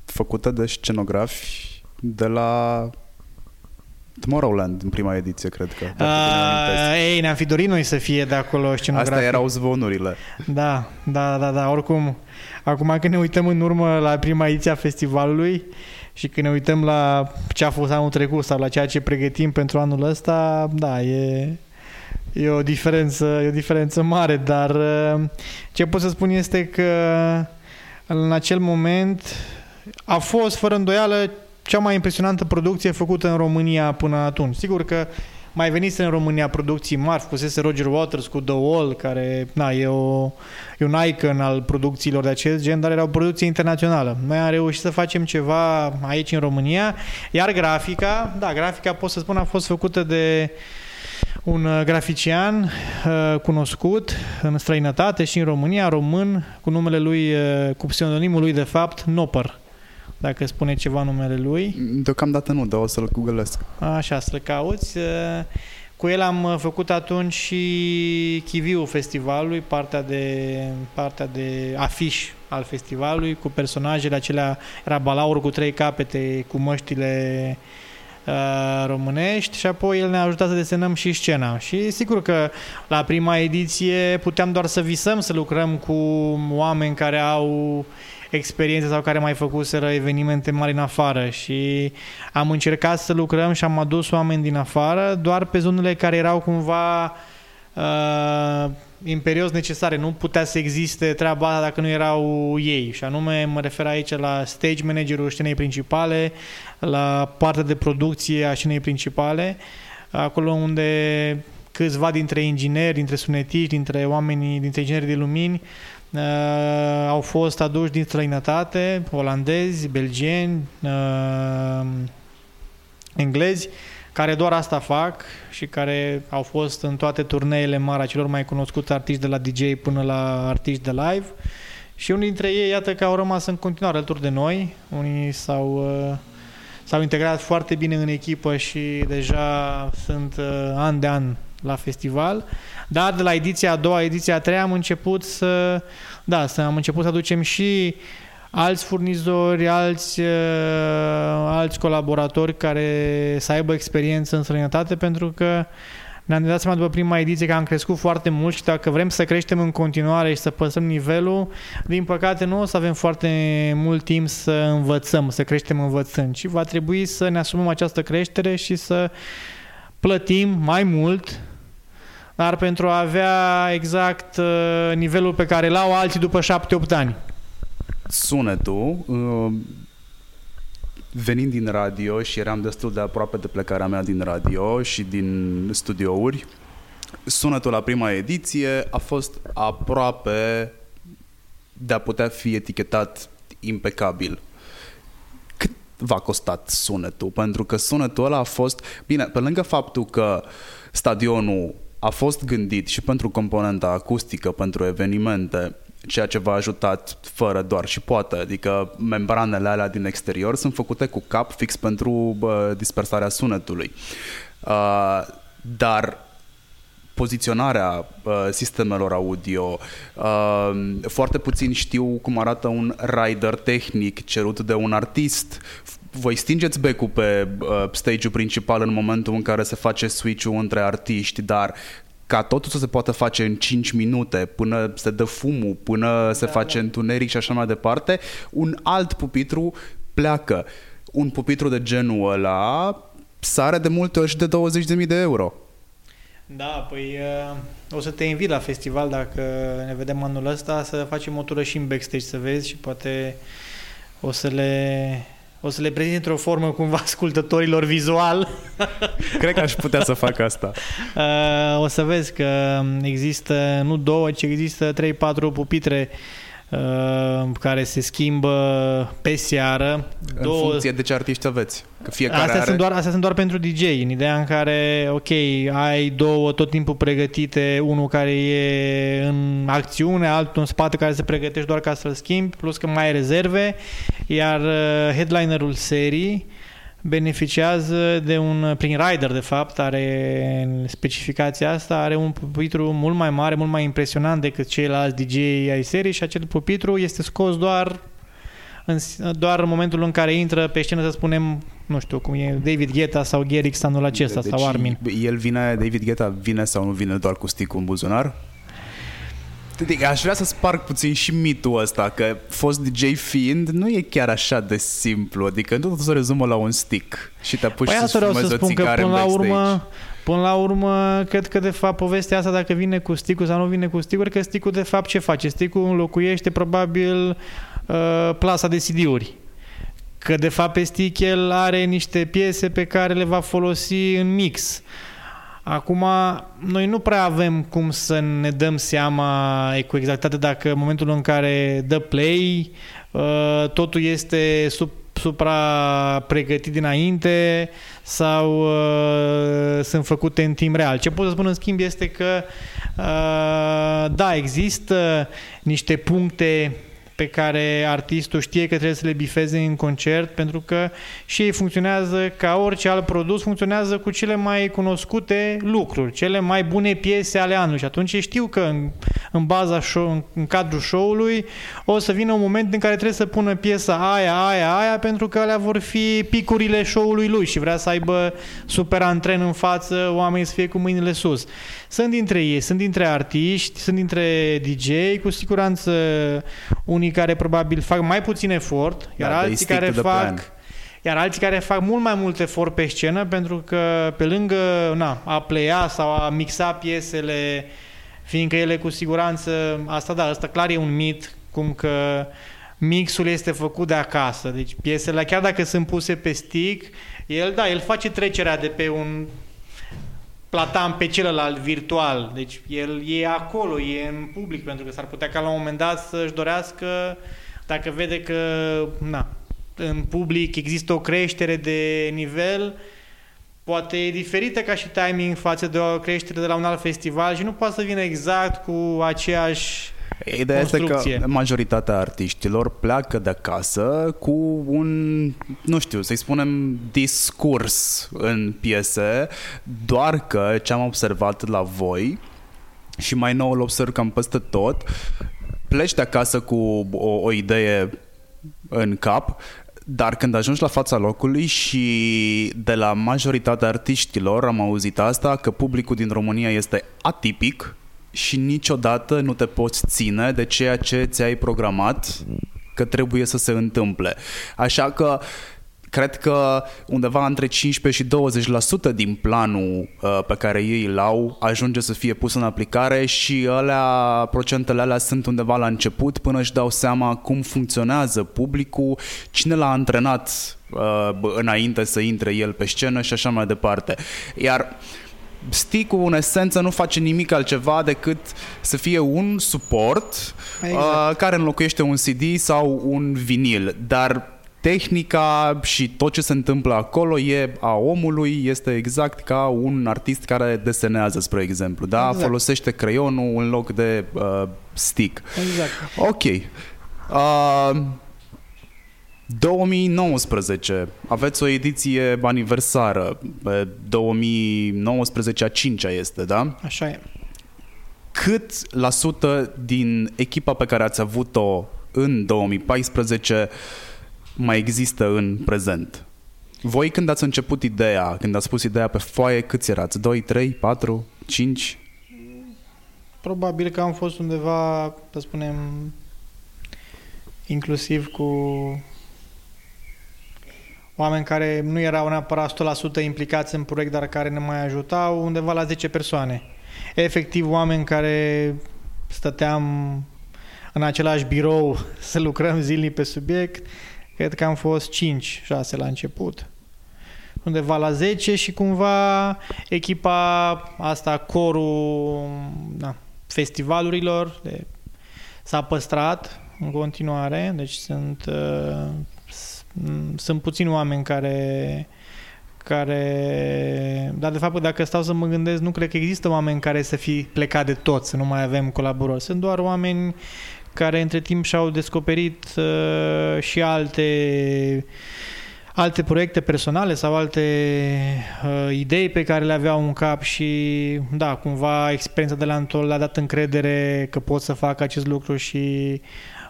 Speaker 1: făcută de scenografi de la Tomorrowland în prima ediție, cred că.
Speaker 2: Uh, ei, ne-am fi dorit noi să fie de acolo scenografi.
Speaker 1: Astea erau zvonurile.
Speaker 2: Da, da, da, da. Oricum, acum când ne uităm în urmă la prima ediție a festivalului și când ne uităm la ce a fost anul trecut sau la ceea ce pregătim pentru anul ăsta, da, e, e o diferență, e o diferență mare, dar uh, ce pot să spun este că în acel moment a fost fără îndoială cea mai impresionantă producție făcută în România până atunci. Sigur că mai venise în România producții mari, fusese Roger Waters cu The Wall, care na, e, o, e un icon al producțiilor de acest gen, dar era o producție internațională. Noi am reușit să facem ceva aici în România, iar grafica, da, grafica pot să spun a fost făcută de un uh, grafician uh, cunoscut în străinătate și în România, român, cu numele lui, uh, cu pseudonimul lui de fapt, Nopper dacă spune ceva numele lui.
Speaker 1: Deocamdată nu, dar o să-l googlesc.
Speaker 2: Așa, să-l cauți. Cu el am făcut atunci și Chiviu festivalului, partea de, partea de afiș al festivalului, cu personajele acelea, era balaur cu trei capete, cu măștile uh, românești și apoi el ne-a ajutat să desenăm și scena. Și sigur că la prima ediție puteam doar să visăm să lucrăm cu oameni care au experiențe sau care mai făcuseră evenimente mari în afară și am încercat să lucrăm și am adus oameni din afară doar pe zonele care erau cumva uh, imperios necesare. Nu putea să existe treaba asta dacă nu erau ei. Și anume mă refer aici la stage managerul scenei principale, la partea de producție a scenei principale, acolo unde câțiva dintre ingineri, dintre sunetiști, dintre oamenii, dintre ingineri de lumini Uh, au fost aduși din străinătate, olandezi, belgieni, uh, englezi, care doar asta fac și care au fost în toate turneele mari a celor mai cunoscuți artiști de la DJ până la artiști de live. Și unii dintre ei, iată că au rămas în continuare alături de noi. Unii s-au, uh, s-au integrat foarte bine în echipă și deja sunt uh, an de an la festival. Dar de la ediția a doua, ediția a treia am început să, da, să am început să aducem și alți furnizori, alți, uh, alți colaboratori care să aibă experiență în străinătate pentru că ne-am dat seama după prima ediție că am crescut foarte mult și dacă vrem să creștem în continuare și să păstrăm nivelul, din păcate nu o să avem foarte mult timp să învățăm, să creștem învățând, ci va trebui să ne asumăm această creștere și să plătim mai mult dar pentru a avea exact uh, nivelul pe care l-au alții după 7-8 ani.
Speaker 1: Sunetul, uh, venind din radio și eram destul de aproape de plecarea mea din radio și din studiouri, sunetul la prima ediție a fost aproape de a putea fi etichetat impecabil. Cât v-a costat sunetul? Pentru că sunetul ăla a fost... Bine, pe lângă faptul că stadionul a fost gândit și pentru componenta acustică, pentru evenimente, ceea ce v-a ajutat fără doar și poate, adică membranele alea din exterior sunt făcute cu cap fix pentru bă, dispersarea sunetului. Uh, dar poziționarea uh, sistemelor audio. Uh, foarte puțin știu cum arată un rider tehnic cerut de un artist. Voi stingeți becul pe uh, stage-ul principal în momentul în care se face switch-ul între artiști, dar ca totul să se poată face în 5 minute, până se dă fumul, până se da, face da. întuneric și așa mai departe, un alt pupitru pleacă. Un pupitru de genul ăla sare de multe ori și de 20.000 de euro.
Speaker 2: Da, păi uh, o să te invit la festival dacă ne vedem anul ăsta să facem o tură și în backstage să vezi și poate o să le o să le prezint într-o formă cumva ascultătorilor vizual.
Speaker 1: Cred că aș putea să fac asta.
Speaker 2: Uh, o să vezi că există nu două, ci există 3-4 pupitre Uh, care se schimbă pe seară.
Speaker 1: În două... funcție de ce artiști aveți. Că
Speaker 2: fiecare astea, are... sunt doar, astea sunt doar pentru DJ, în ideea în care, ok, ai două tot timpul pregătite, unul care e în acțiune, altul în spate care se pregătește doar ca să-l schimbi, plus că mai ai rezerve, iar uh, headlinerul serii beneficiază de un, prin rider de fapt, are specificația asta, are un pupitru mult mai mare, mult mai impresionant decât ceilalți DJ ai serii și acel pupitru este scos doar în, doar în momentul în care intră pe scenă, să spunem, nu știu, cum e David Guetta sau Gerix anul acesta deci sau Armin.
Speaker 1: El vine, David Guetta vine sau nu vine doar cu sticul în buzunar? Adică aș vrea să sparg puțin și mitul ăsta, că fost DJ fiind nu e chiar așa de simplu, adică nu totul se rezumă la un stick și te apuci păi să fumezi o țigare că până la urmă,
Speaker 2: Până la urmă, cred că de fapt povestea asta dacă vine cu sticul sau nu vine cu sticul, că sticul de fapt ce face? Sticul înlocuiește probabil uh, plasa de CD-uri. Că de fapt pe stick el are niște piese pe care le va folosi în mix. Acum, noi nu prea avem cum să ne dăm seama cu exactitate dacă în momentul în care dă play, uh, totul este sub supra-pregătit dinainte sau uh, sunt făcute în timp real. Ce pot să spun în schimb este că uh, da, există niște puncte pe care artistul știe că trebuie să le bifeze în concert, pentru că și ei funcționează ca orice alt produs, funcționează cu cele mai cunoscute lucruri, cele mai bune piese ale anului. Și atunci știu că în, în baza show, în, în cadrul show-ului o să vină un moment în care trebuie să pună piesa aia, aia, aia, pentru că alea vor fi picurile show-ului lui și vrea să aibă super antren în față, oamenii să fie cu mâinile sus. Sunt dintre ei, sunt dintre artiști, sunt dintre DJ, cu siguranță unii care probabil fac mai puțin efort, iar da, alții care fac plan. iar alții care fac mult mai mult efort pe scenă pentru că pe lângă na, a playa sau a mixa piesele fiindcă ele cu siguranță, asta da, asta clar e un mit, cum că mixul este făcut de acasă. Deci piesele, chiar dacă sunt puse pe stick, el, da, el face trecerea de pe un platan pe celălalt virtual. Deci el e acolo, e în public, pentru că s-ar putea ca la un moment dat să-și dorească, dacă vede că na, în public există o creștere de nivel, poate e diferită ca și timing față de o creștere de la un alt festival și nu poate să vină exact cu aceeași Ideea este că
Speaker 1: majoritatea artiștilor pleacă de acasă cu un, nu știu, să-i spunem, discurs în piese, doar că ce am observat la voi și mai nou îl observ cam peste tot, pleci de acasă cu o, o idee în cap, dar când ajungi la fața locului și de la majoritatea artiștilor am auzit asta, că publicul din România este atipic, și niciodată nu te poți ține de ceea ce ți-ai programat că trebuie să se întâmple. Așa că Cred că undeva între 15 și 20% din planul uh, pe care ei îl au ajunge să fie pus în aplicare și alea, procentele alea sunt undeva la început până își dau seama cum funcționează publicul, cine l-a antrenat uh, înainte să intre el pe scenă și așa mai departe. Iar stick în esență nu face nimic altceva decât să fie un suport exact. uh, care înlocuiește un CD sau un vinil, dar tehnica și tot ce se întâmplă acolo e a omului, este exact ca un artist care desenează, spre exemplu, da? Exact. Folosește creionul în loc de uh, stick.
Speaker 2: Exact.
Speaker 1: Ok. Uh, 2019, aveți o ediție aniversară, 2019 a 5 este, da?
Speaker 2: Așa e.
Speaker 1: Cât la sută din echipa pe care ați avut-o în 2014 mai există în prezent? Voi când ați început ideea, când ați pus ideea pe foaie, câți erați? 2, 3, 4, 5?
Speaker 2: Probabil că am fost undeva, să spunem, inclusiv cu oameni care nu erau neapărat 100% implicați în proiect, dar care ne mai ajutau, undeva la 10 persoane. Efectiv, oameni care stăteam în același birou să lucrăm zilnic pe subiect, cred că am fost 5, 6 la început. Undeva la 10 și cumva echipa asta, corul da, festivalurilor de, s-a păstrat în continuare, deci sunt uh, Mm, sunt puțini oameni care care... Dar de fapt, dacă stau să mă gândesc, nu cred că există oameni care să fi plecat de toți, să nu mai avem colaborări. Sunt doar oameni care între timp și-au descoperit uh, și alte alte proiecte personale sau alte uh, idei pe care le aveau în cap și da, cumva experiența de la Antol le-a dat încredere că pot să fac acest lucru și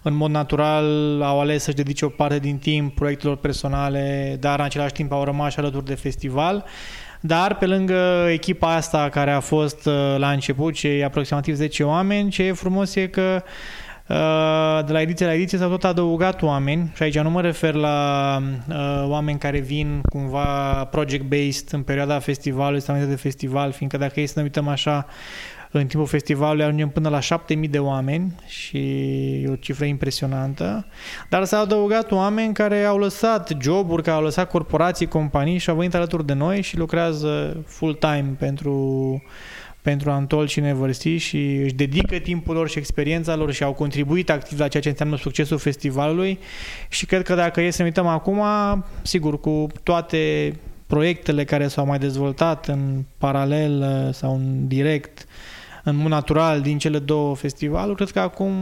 Speaker 2: în mod natural au ales să-și dedice o parte din timp proiectelor personale, dar în același timp au rămas alături de festival. Dar pe lângă echipa asta care a fost uh, la început, cei aproximativ 10 oameni, ce e frumos e că uh, de la ediție la ediție s-au tot adăugat oameni și aici nu mă refer la uh, oameni care vin cumva project-based în perioada festivalului sau de festival, fiindcă dacă ei să ne uităm așa în timpul festivalului ajungem până la 7000 de oameni și e o cifră impresionantă, dar s-au adăugat oameni care au lăsat joburi, care au lăsat corporații, companii și au venit alături de noi și lucrează full-time pentru pentru Antol și Neversi și își dedică timpul lor și experiența lor și au contribuit activ la ceea ce înseamnă succesul festivalului. Și cred că dacă e să ne uităm acum, sigur, cu toate proiectele care s-au mai dezvoltat în paralel sau în direct în mod natural din cele două festivaluri, cred că acum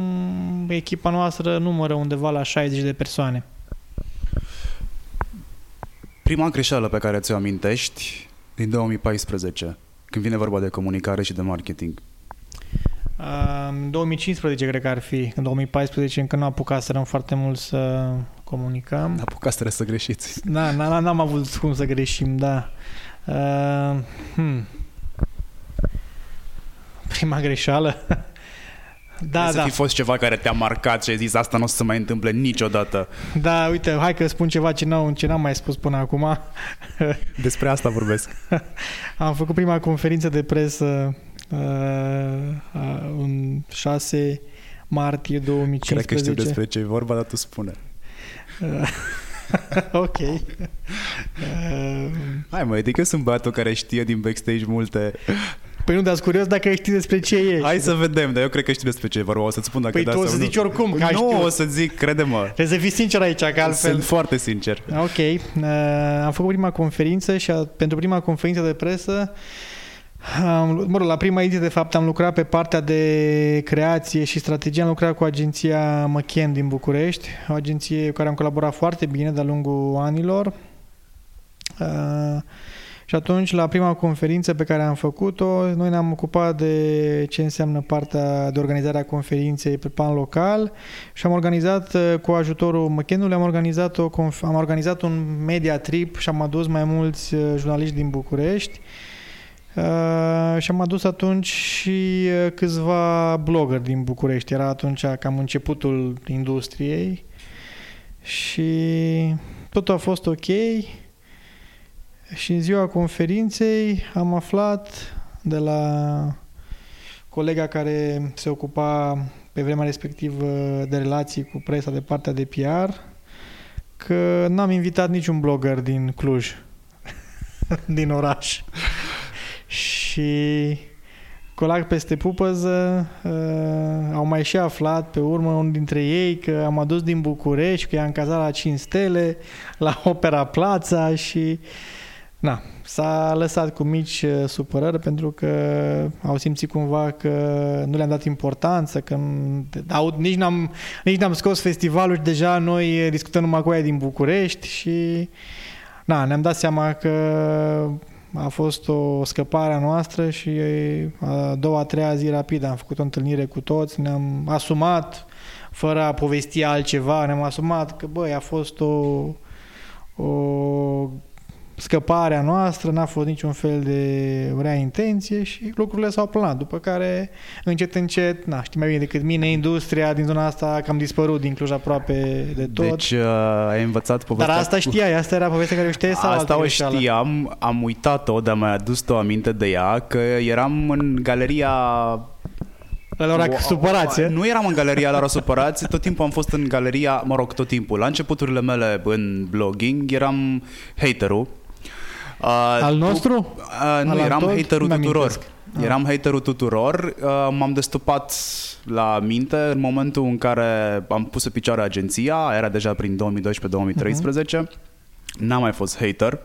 Speaker 2: echipa noastră numără undeva la 60 de persoane.
Speaker 1: Prima greșeală pe care ți-o amintești din 2014, când vine vorba de comunicare și de marketing?
Speaker 2: În 2015 cred că ar fi. În 2014 încă nu apucaserăm foarte mult să comunicăm.
Speaker 1: Apucaseră să greșiți.
Speaker 2: Da, n-am avut cum să greșim, da. Uh, hmm prima greșeală.
Speaker 1: Da, da. Să fi fost ceva care te-a marcat și ai zis asta nu o să se mai întâmple niciodată.
Speaker 2: Da, uite, hai că spun ceva ce, n-au, ce n-am mai spus până acum.
Speaker 1: Despre asta vorbesc.
Speaker 2: Am făcut prima conferință de presă uh, uh, în 6 martie 2015. Cred
Speaker 1: că știu despre ce e vorba, dar tu spune.
Speaker 2: ok. Uh,
Speaker 1: Hai mă, adică eu sunt băiatul care știe din backstage multe
Speaker 2: Păi nu, dar curios dacă știi despre ce e.
Speaker 1: Hai să vedem, dar eu cred că știi despre ce e vorba. O să-ți spun dacă
Speaker 2: păi
Speaker 1: da
Speaker 2: tu o să zici nu. oricum, că
Speaker 1: Nu, știu. o să zic, crede-mă.
Speaker 2: Trebuie să fii sincer aici, că altfel...
Speaker 1: Sunt foarte sincer.
Speaker 2: Ok. Uh, am făcut prima conferință și a, pentru prima conferință de presă am, mă rog, la prima ediție, de fapt, am lucrat pe partea de creație și strategie. Am lucrat cu agenția McKen din București, o agenție cu care am colaborat foarte bine de-a lungul anilor. Uh, și atunci, la prima conferință pe care am făcut-o, noi ne-am ocupat de ce înseamnă partea de organizare a conferinței pe plan local și am organizat uh, cu ajutorul McKenna am organizat, o, am organizat un media trip și am adus mai mulți uh, jurnaliști din București Uh, și am adus atunci și uh, câțiva blogger din București. Era atunci cam începutul industriei și totul a fost ok și în ziua conferinței am aflat de la colega care se ocupa pe vremea respectivă de relații cu presa de partea de PR că n-am invitat niciun blogger din Cluj, din oraș. și colac peste pupăză uh, au mai și aflat pe urmă unul dintre ei că am adus din București, că i-am cazat la 5 stele, la Opera Plața și na, s-a lăsat cu mici uh, supărări pentru că au simțit cumva că nu le-am dat importanță, că au, nici, n-am, nici n-am scos festivalul și deja noi discutăm numai cu aia din București și na, ne-am dat seama că a fost o scăpare a noastră și a doua, a treia zi rapid am făcut o întâlnire cu toți, ne-am asumat fără a povesti altceva, ne-am asumat că băi, a fost o, o scăparea noastră, n-a fost niciun fel de rea intenție și lucrurile s-au planat. După care, încet, încet, na, știi mai bine decât mine, industria din zona asta cam dispărut din Cluj aproape de tot.
Speaker 1: Deci uh, ai învățat povestea...
Speaker 2: Dar asta știai, asta era povestea care o știai sau
Speaker 1: Asta o
Speaker 2: greșeală?
Speaker 1: știam, am uitat-o, dar mi-a adus o aminte de ea, că eram în galeria
Speaker 2: La ora
Speaker 1: O-
Speaker 2: supărație.
Speaker 1: Nu eram în galeria la supărați, tot timpul am fost în galeria, mă rog, tot timpul. La începuturile mele în blogging eram haterul. Uh,
Speaker 2: Al
Speaker 1: tu-
Speaker 2: nostru?
Speaker 1: Uh, nu,
Speaker 2: Al
Speaker 1: eram
Speaker 2: Antol?
Speaker 1: haterul
Speaker 2: Nu
Speaker 1: tuturor.
Speaker 2: mi-amintesc. Ah.
Speaker 1: Eram haterul tuturor. Uh, m-am destupat la minte în momentul în care am pus pe picioare agenția, era deja prin 2012-2013. N-am mai fost hater.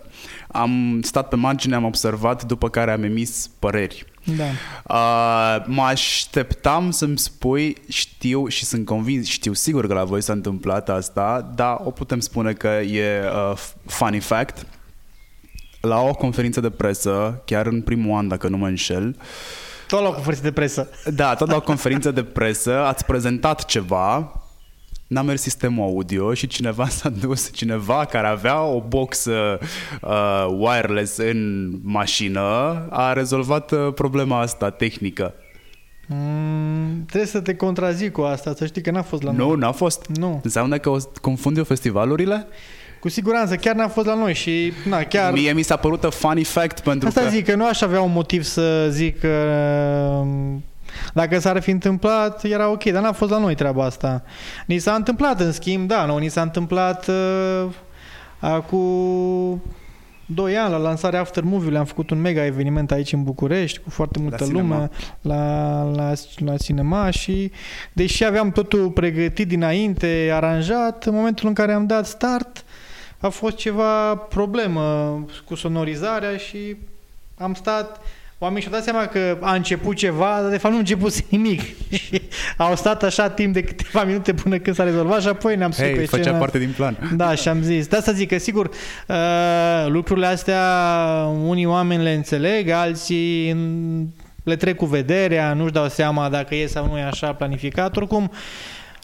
Speaker 1: Am stat pe margine, am observat, după care am emis păreri.
Speaker 2: Da.
Speaker 1: Uh, mă așteptam să-mi spui, știu și sunt convins, știu sigur că la voi s-a întâmplat asta, dar o putem spune că e uh, funny fact. La o conferință de presă, chiar în primul an, dacă nu mă înșel,
Speaker 2: Tot la o conferință de presă.
Speaker 1: da, tot la o conferință de presă, ați prezentat ceva, n-a mers sistemul audio și cineva s-a dus, cineva care avea o boxă uh, wireless în mașină a rezolvat uh, problema asta tehnică.
Speaker 2: Mm, trebuie să te contrazic cu asta, să știi că n-a fost la noi.
Speaker 1: Nu, n-a fost.
Speaker 2: Nu.
Speaker 1: Înseamnă că o confund eu festivalurile?
Speaker 2: Cu siguranță, chiar n-a fost la noi și, na, chiar...
Speaker 1: Mie mi s-a părut a funny fact pentru
Speaker 2: Asta
Speaker 1: că...
Speaker 2: zic, că nu aș avea un motiv să zic că um, dacă s-ar fi întâmplat, era ok, dar n-a fost la noi treaba asta. Ni s-a întâmplat, în schimb, da, nu, ni s-a întâmplat uh, acum 2 ani, la lansarea After Movie-ului, am făcut un mega eveniment aici în București, cu foarte multă
Speaker 1: cinema.
Speaker 2: lume, la, la, la cinema și deși aveam totul pregătit dinainte, aranjat, în momentul în care am dat start, a fost ceva problemă cu sonorizarea și am stat Oamenii și-au dat seama că a început ceva, dar de fapt nu a început nimic. și au stat așa timp de câteva minute până când s-a rezolvat și apoi ne-am sus
Speaker 1: Hei,
Speaker 2: pe
Speaker 1: făcea
Speaker 2: scenă.
Speaker 1: parte din plan.
Speaker 2: Da, și am zis. De asta zic că, sigur, uh, lucrurile astea unii oameni le înțeleg, alții n- le trec cu vederea, nu-și dau seama dacă e sau nu e așa planificat. Oricum,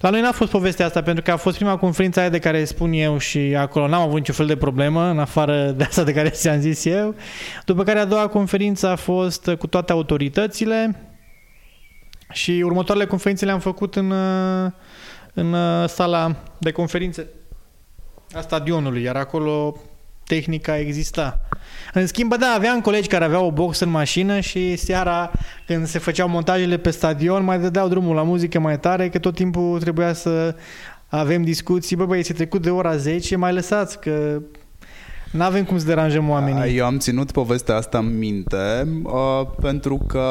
Speaker 2: la noi n-a fost povestea asta, pentru că a fost prima conferință aia de care spun eu și acolo n-am avut niciun fel de problemă, în afară de asta de care ți-am zis eu. După care a doua conferință a fost cu toate autoritățile și următoarele conferințe le-am făcut în, uh, în uh, sala de conferințe a stadionului, iar acolo tehnica exista. În schimb, bă, da, aveam colegi care aveau o box în mașină și seara, când se făceau montajele pe stadion, mai dădeau drumul la muzică mai tare, că tot timpul trebuia să avem discuții. Bă, băi, se trecut de ora 10, mai lăsați, că nu avem cum să deranjăm oamenii.
Speaker 1: Eu am ținut povestea asta în minte uh, pentru că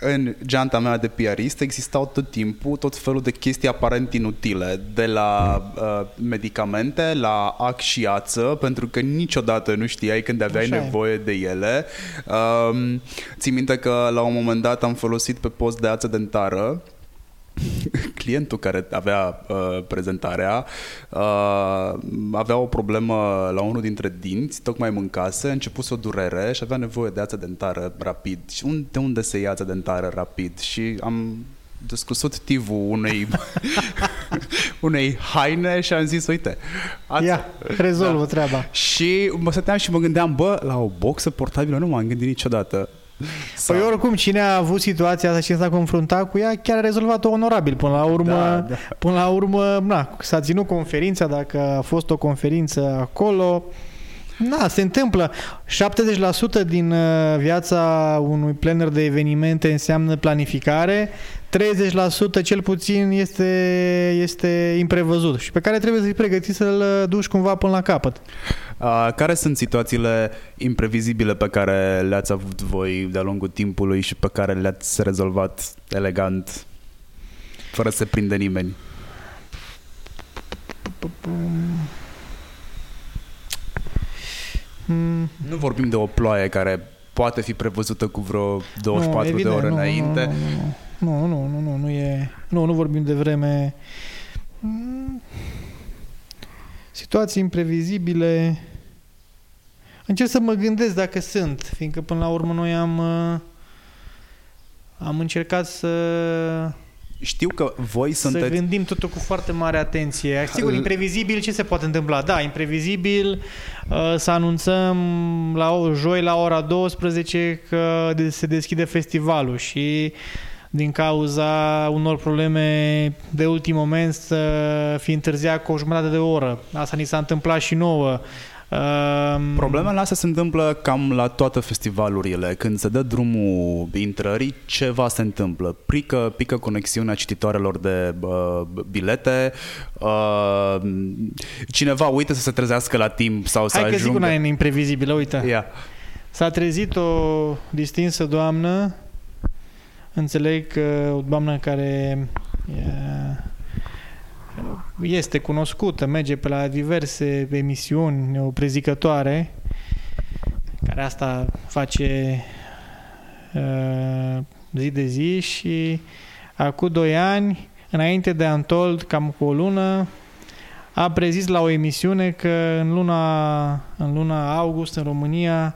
Speaker 1: în geanta mea de piarist existau tot timpul tot felul de chestii aparent inutile, de la uh, medicamente, la ac și ață, pentru că niciodată nu știai când aveai
Speaker 2: Așa e.
Speaker 1: nevoie de ele. Uh, țin minte că la un moment dat am folosit pe post de ață dentară clientul care avea uh, prezentarea uh, avea o problemă la unul dintre dinți, tocmai mâncase, a început o durere și avea nevoie de ață dentară rapid. Și un- de unde se ia ață dentară rapid? Și am descusut tivul unei, unei haine și am zis, uite, ață.
Speaker 2: Ia, rezolvă
Speaker 1: Da.
Speaker 2: treaba.
Speaker 1: Și mă stăteam și mă gândeam, bă, la o boxă portabilă nu m-am gândit niciodată.
Speaker 2: Sau... Păi oricum, cine a avut situația asta, cine s-a confruntat cu ea, chiar a rezolvat-o onorabil. Până la urmă, da, da. Până la urmă na, s-a ținut conferința, dacă a fost o conferință acolo, da, se întâmplă. 70% din uh, viața unui planner de evenimente înseamnă planificare, 30% cel puțin este, este imprevăzut și pe care trebuie să-i pregătiți să-l uh, duci cumva până la capăt.
Speaker 1: Uh, care sunt situațiile imprevizibile pe care le-ați avut voi de-a lungul timpului și pe care le-ați rezolvat elegant, fără să prinde nimeni? Nu vorbim de o ploaie care poate fi prevăzută cu vreo 24 nu, evident, de ore nu, înainte. Nu,
Speaker 2: nu, nu. Nu, nu, nu, nu, nu e... Nu, nu vorbim de vreme... Mm. Situații imprevizibile... Încerc să mă gândesc dacă sunt, fiindcă până la urmă noi am... Uh, am încercat să
Speaker 1: știu că voi sunteți...
Speaker 2: Să gândim totul cu foarte mare atenție. Sigur, imprevizibil ce se poate întâmpla? Da, imprevizibil uh, să anunțăm la o, joi la ora 12 că se deschide festivalul și din cauza unor probleme de ultim moment să fi întârziat cu o jumătate de oră. Asta ni s-a întâmplat și nouă.
Speaker 1: Um... Problemele astea se întâmplă cam la toate festivalurile. Când se dă drumul intrării, ceva se întâmplă. Pică, pică conexiunea cititoarelor de uh, bilete, uh, cineva uită să se trezească la timp sau să
Speaker 2: Hai
Speaker 1: ajungă...
Speaker 2: Hai că sigur e imprevizibilă, uite.
Speaker 1: Yeah.
Speaker 2: S-a trezit o distinsă doamnă Înțeleg că o doamnă care este cunoscută, merge pe la diverse emisiuni, o prezicătoare, care asta face uh, zi de zi și acum doi ani, înainte de Antold, cam cu o lună, a prezis la o emisiune că în luna, în luna august în România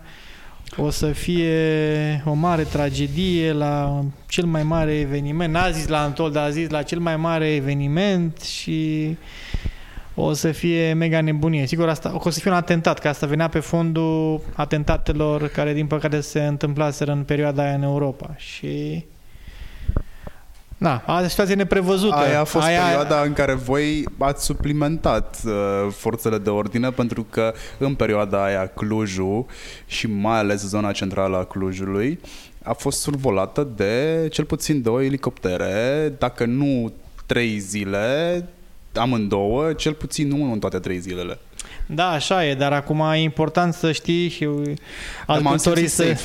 Speaker 2: o să fie o mare tragedie la cel mai mare eveniment. N-a zis la Antol, dar a zis la cel mai mare eveniment și o să fie mega nebunie. Sigur, asta o să fie un atentat, că asta venea pe fondul atentatelor care, din păcate, se întâmplaseră în perioada aia în Europa. Și da, a situație neprevăzută.
Speaker 1: Aia a fost Aia... perioada în care voi ați suplimentat uh, forțele de ordine pentru că în perioada aia Clujul și mai ales zona centrală a Clujului a fost survolată de cel puțin două elicoptere, dacă nu trei zile, amândouă, cel puțin unul în toate trei zilele.
Speaker 2: Da, așa e, dar acum e important să știi și ascultătorii să,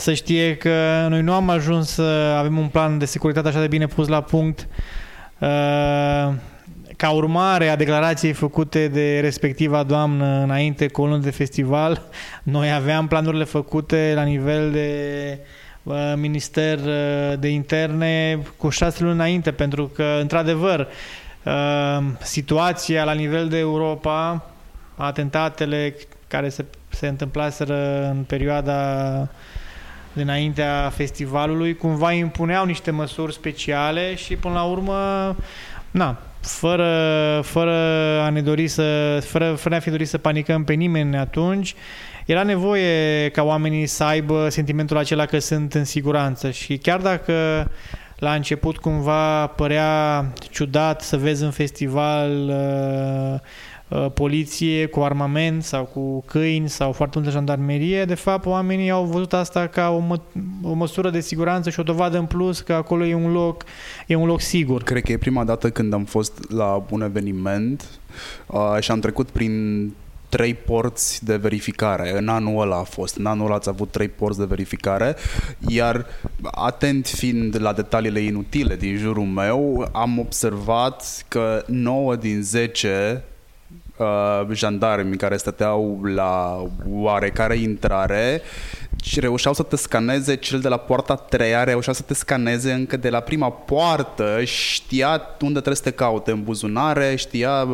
Speaker 2: să știe că noi nu am ajuns să avem un plan de securitate așa de bine pus la punct uh, ca urmare a declarației făcute de respectiva doamnă înainte cu o lună de festival, noi aveam planurile făcute la nivel de uh, Minister uh, de Interne cu șase luni înainte, pentru că, într-adevăr, situația la nivel de Europa, atentatele care se, se întâmplaseră în perioada dinaintea festivalului, cumva impuneau niște măsuri speciale și până la urmă, na, fără, fără a ne dori să, fără, fără a fi dorit să panicăm pe nimeni atunci, era nevoie ca oamenii să aibă sentimentul acela că sunt în siguranță. Și chiar dacă la început cumva părea ciudat să vezi în festival uh, Uh, poliție cu armament sau cu câini sau foarte multă jandarmerie, de fapt oamenii au văzut asta ca o, mă, o măsură de siguranță și o dovadă în plus că acolo e un loc, e un loc sigur.
Speaker 1: Cred că e prima dată când am fost la un eveniment uh, și am trecut prin trei porți de verificare. În anul ăla a fost. În anul ăla ați avut trei porți de verificare, iar atent fiind la detaliile inutile din jurul meu, am observat că 9 din 10 uh, jandarmi care stăteau la oarecare intrare și reușeau să te scaneze cel de la poarta treia, reușea să te scaneze încă de la prima poartă, știa unde trebuie să te caute în buzunare, știa,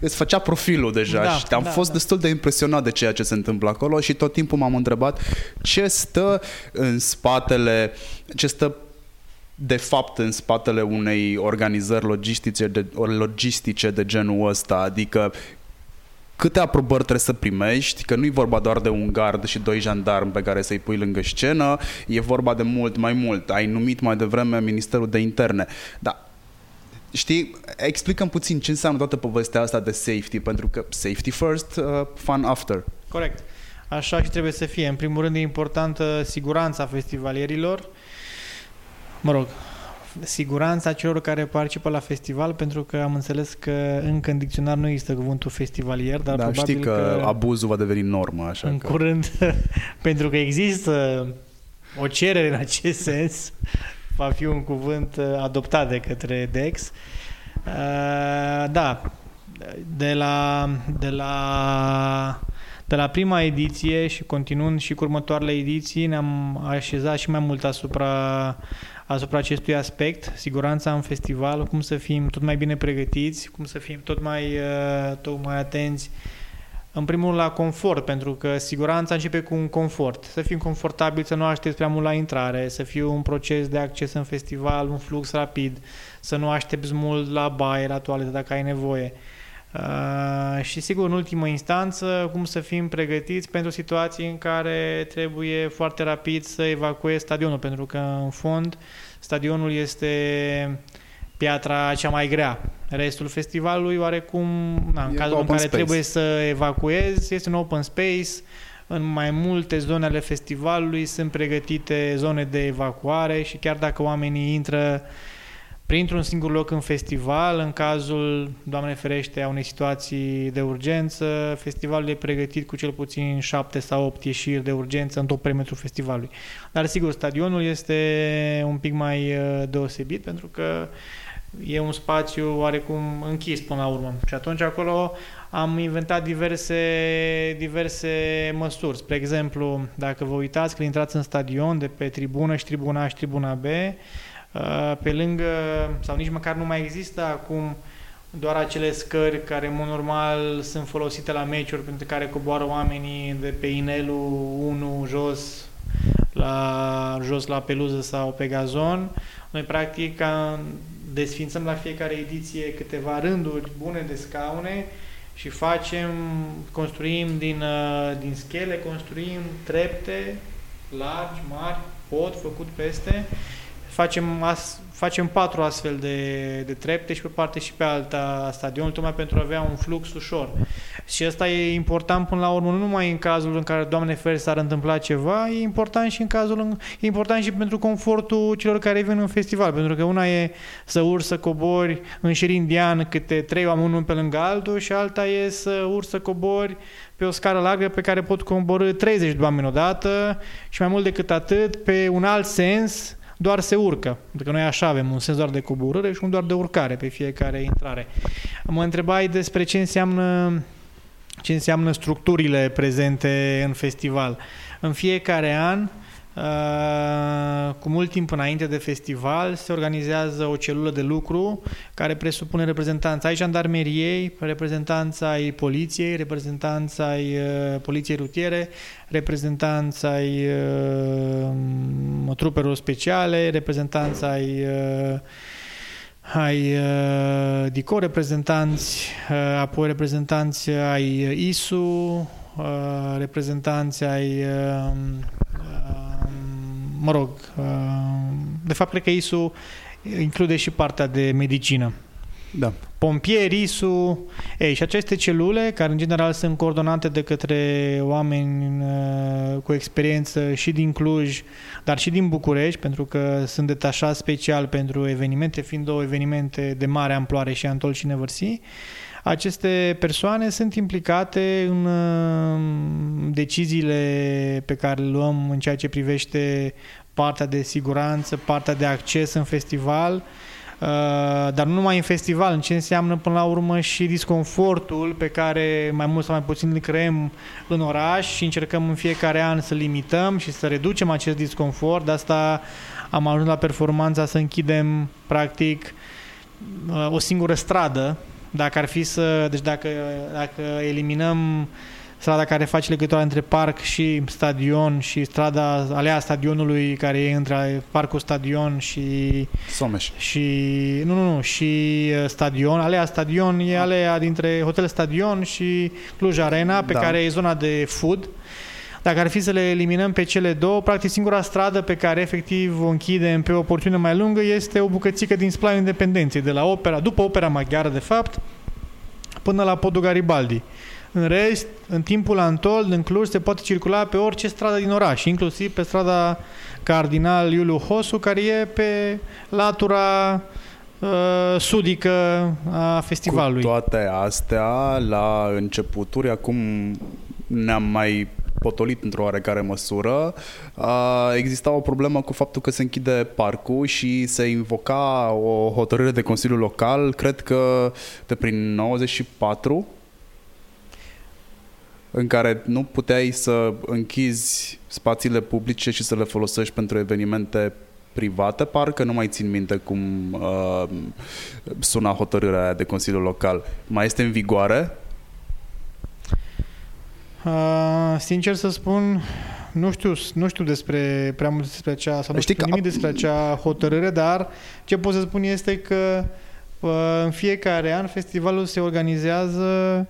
Speaker 1: îți făcea profilul deja da, și am da, fost da. destul de impresionat de ceea ce se întâmplă acolo și tot timpul m-am întrebat ce stă în spatele, ce stă de fapt în spatele unei organizări logistice de, logistice de genul ăsta, adică câte aprobări trebuie să primești, că nu e vorba doar de un gard și doi jandarmi pe care să-i pui lângă scenă, e vorba de mult mai mult. Ai numit mai devreme Ministerul de Interne. Dar Știi, explicăm puțin ce înseamnă toată povestea asta de safety, pentru că safety first, uh, fun after.
Speaker 2: Corect. Așa și trebuie să fie. În primul rând e importantă siguranța festivalierilor. Mă rog, siguranța celor care participă la festival, pentru că am înțeles că încă în dicționar nu există cuvântul festivalier, dar
Speaker 1: da,
Speaker 2: probabil
Speaker 1: știi că, că abuzul va deveni normă, așa
Speaker 2: în
Speaker 1: că...
Speaker 2: curând, pentru că există o cerere în acest sens, va fi un cuvânt uh, adoptat de către DEX. Uh, da, de la, de la de la prima ediție și continuând și cu următoarele ediții ne-am așezat și mai mult asupra, asupra acestui aspect, siguranța în festival, cum să fim tot mai bine pregătiți, cum să fim tot mai, uh, tot mai atenți în primul rând la confort, pentru că siguranța începe cu un confort. Să fim confortabili, să nu aștepți prea mult la intrare, să fie un proces de acces în festival, un flux rapid, să nu aștepți mult la baie, la toaletă dacă ai nevoie. Uh, și sigur, în ultimă instanță, cum să fim pregătiți pentru situații în care trebuie foarte rapid să evacuezi stadionul, pentru că în fond stadionul este piatra cea mai grea. Restul festivalului, oarecum, na, în cazul în care space. trebuie să evacuezi, este un open space, în mai multe zone ale festivalului sunt pregătite zone de evacuare și chiar dacă oamenii intră printr-un singur loc în festival, în cazul, Doamne ferește, a unei situații de urgență, festivalul e pregătit cu cel puțin 7 sau 8 ieșiri de urgență în tot perimetrul festivalului. Dar sigur, stadionul este un pic mai uh, deosebit pentru că e un spațiu oarecum închis până la urmă. Și atunci acolo am inventat diverse, diverse măsuri. Spre exemplu, dacă vă uitați când intrați în stadion de pe tribună și tribuna A și tribuna B, Uh, pe lângă, sau nici măcar nu mai există acum doar acele scări care, în mod normal, sunt folosite la meciuri pentru care coboară oamenii de pe inelul 1 jos la, jos la peluză sau pe gazon. Noi, practic, desfințăm la fiecare ediție câteva rânduri bune de scaune și facem, construim din, uh, din schele, construim trepte largi, mari, pod făcut peste facem, as, facem patru astfel de, de trepte și pe parte și pe alta stadionul, tocmai pentru a avea un flux ușor. Și asta e important până la urmă, nu numai în cazul în care, Doamne feri, s-ar întâmpla ceva, e important și în cazul, e important și pentru confortul celor care vin în festival, pentru că una e să urci, să cobori în șir indian câte trei oameni unul pe lângă altul și alta e să urci, să cobori pe o scară largă pe care pot coborâ 30 de oameni odată și mai mult decât atât, pe un alt sens, doar se urcă. Pentru că noi așa avem un sens doar de coborâre și un doar de urcare pe fiecare intrare. Mă întrebai despre ce înseamnă ce înseamnă structurile prezente în festival. În fiecare an uh, Uh, cu mult timp înainte de festival se organizează o celulă de lucru care presupune reprezentanța ai jandarmeriei, reprezentanța ai poliției, reprezentanța ai uh, poliției rutiere, reprezentanța ai uh, trupelor speciale, reprezentanța ai uh, ai uh, DICO, reprezentanți, uh, apoi reprezentanți ai ISU, uh, reprezentanți ai uh, mă rog, uh, de fapt cred că ISU include și partea de medicină.
Speaker 1: Da.
Speaker 2: Pompieri, ISU, ei, și aceste celule, care în general sunt coordonate de către oameni uh, cu experiență și din Cluj, dar și din București, pentru că sunt detașați special pentru evenimente, fiind două evenimente de mare amploare și Antol și Nevărsi, aceste persoane sunt implicate în uh, deciziile pe care le luăm în ceea ce privește partea de siguranță, partea de acces în festival, uh, dar nu numai în festival, în ce înseamnă până la urmă și disconfortul pe care mai mult sau mai puțin îl creăm în oraș și încercăm în fiecare an să limităm și să reducem acest disconfort. De asta am ajuns la performanța să închidem practic uh, o singură stradă dacă ar fi să, deci dacă, dacă eliminăm strada care face legătura între parc și stadion și strada alea stadionului care e între parcul stadion și
Speaker 1: Someș.
Speaker 2: și nu nu nu și uh, stadion, alea stadion e alea dintre hotel stadion și Cluj Arena pe
Speaker 1: Da.
Speaker 2: care e zona de food. Dacă ar fi să le eliminăm pe cele două, practic singura stradă pe care efectiv o închidem pe o porțiune mai lungă este o bucățică din Splaiul Independenței, de la opera, după opera maghiară de fapt, până la podul Garibaldi. În rest, în timpul Antold, în Cluj, se poate circula pe orice stradă din oraș, inclusiv pe strada Cardinal Iuliu Hosu, care e pe latura uh, sudică a festivalului.
Speaker 1: Cu toate astea, la începuturi, acum ne-am mai potolit într-o oarecare măsură, a, exista o problemă cu faptul că se închide parcul și se invoca o hotărâre de Consiliu Local, cred că de prin 94, în care nu puteai să închizi spațiile publice și să le folosești pentru evenimente private, parcă nu mai țin minte cum uh, suna hotărârea aia de Consiliul Local. Mai este în vigoare?
Speaker 2: Uh, sincer să spun, nu știu, nu știu despre prea mult despre acea, sau nu
Speaker 1: Știi
Speaker 2: știu
Speaker 1: că
Speaker 2: nimic
Speaker 1: a-
Speaker 2: despre acea hotărâre, dar ce pot să spun este că uh, în fiecare an festivalul se organizează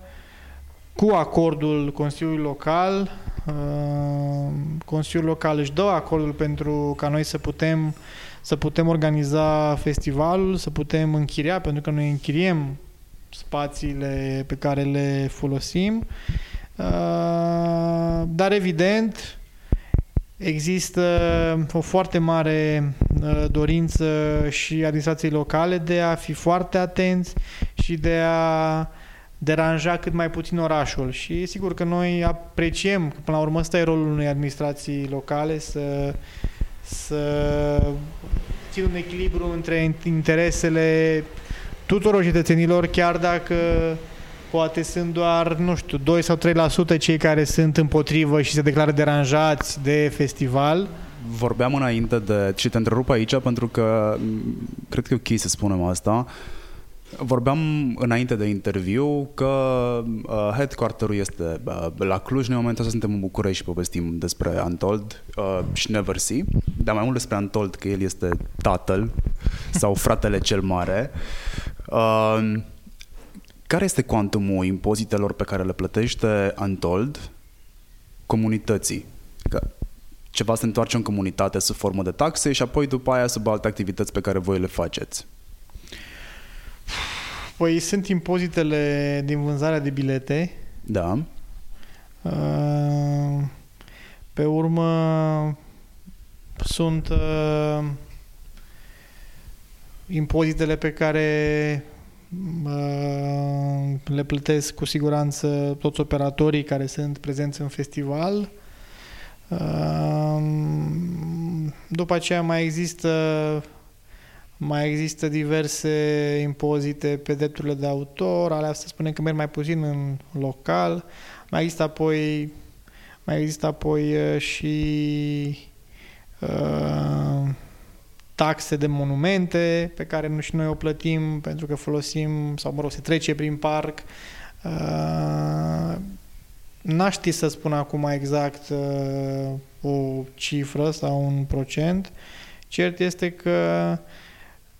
Speaker 2: cu acordul Consiliului Local. Uh, Consiliul Local își dă acordul pentru ca noi să putem să putem organiza festivalul, să putem închiria, pentru că noi închiriem spațiile pe care le folosim. Uh, dar evident există o foarte mare uh, dorință și administrației locale de a fi foarte atenți și de a deranja cât mai puțin orașul. Și sigur că noi apreciem că până la urmă ăsta e rolul unei administrații locale să, să țină un echilibru între interesele tuturor cetățenilor chiar dacă poate sunt doar, nu știu, 2 sau 3% cei care sunt împotrivă și se declară deranjați de festival.
Speaker 1: Vorbeam înainte de... și te întrerup aici pentru că m, cred că e ok să spunem asta. Vorbeam înainte de interviu că uh, headquarter-ul este uh, la Cluj. Noi în momentul ăsta suntem în București și povestim despre Antold uh, și Never See, dar mai mult despre Antold că el este tatăl sau fratele cel mare. Uh, care este cuantumul impozitelor pe care le plătește Antold comunității? Că ceva se întoarce în comunitate sub formă de taxe și apoi după aia sub alte activități pe care voi le faceți.
Speaker 2: Păi sunt impozitele din vânzarea de bilete.
Speaker 1: Da.
Speaker 2: Uh, Pe urmă sunt uh, impozitele pe care uh, le plătesc cu siguranță toți operatorii care sunt prezenți în festival. Uh, După aceea mai există mai există diverse impozite pe drepturile de autor, alea să spunem că merg mai puțin în local. Mai există apoi mai există apoi uh, și uh, taxe de monumente pe care nu și noi o plătim pentru că folosim, sau mă rog, se trece prin parc. Uh, N-aș ști să spun acum exact uh, o cifră sau un procent. Cert este că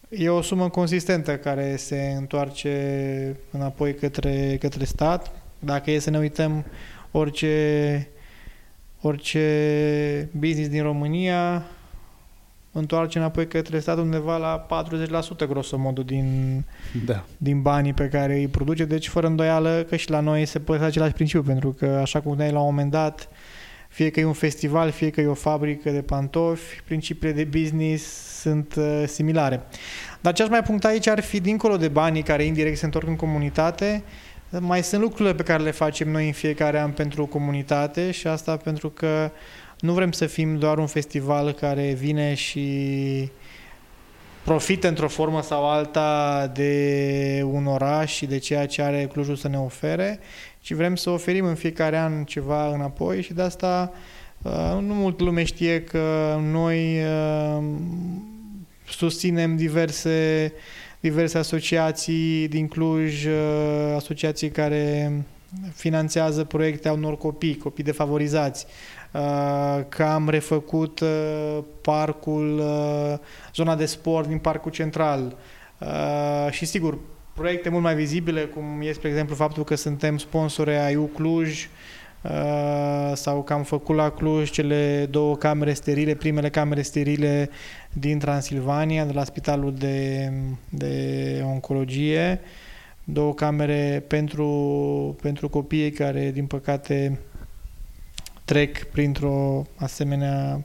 Speaker 2: e o sumă consistentă care se întoarce înapoi către, către stat. Dacă e să ne uităm orice, orice business din România întoarce înapoi către stat undeva la 40% grosomodul din,
Speaker 1: Da.
Speaker 2: din banii pe care îi produce, deci fără îndoială că și la noi se poate același principiu, pentru că așa cum spuneai la un moment dat, fie că e un festival, fie că e o fabrică de pantofi, principiile de business sunt uh, similare. Dar ce aș mai puncta aici ar fi, dincolo de banii care indirect se întorc în comunitate, mai sunt lucrurile pe care le facem noi în fiecare an pentru comunitate și asta pentru că nu vrem să fim doar un festival care vine și profită într-o formă sau alta de un oraș și de ceea ce are Clujul să ne ofere, ci vrem să oferim în fiecare an ceva înapoi și de asta uh, nu mult lume știe că noi uh, susținem diverse, diverse asociații din Cluj, uh, asociații care finanțează proiecte a unor copii, copii defavorizați, uh, că am refăcut uh, parcul, uh, zona de sport din parcul central. Și sigur, proiecte mult mai vizibile, cum este, spre exemplu, faptul că suntem sponsori ai U Cluj, sau că am făcut la Cluj cele două camere sterile, primele camere sterile din Transilvania, de la Spitalul de, de Oncologie, două camere pentru, pentru copiii care, din păcate, trec printr-o asemenea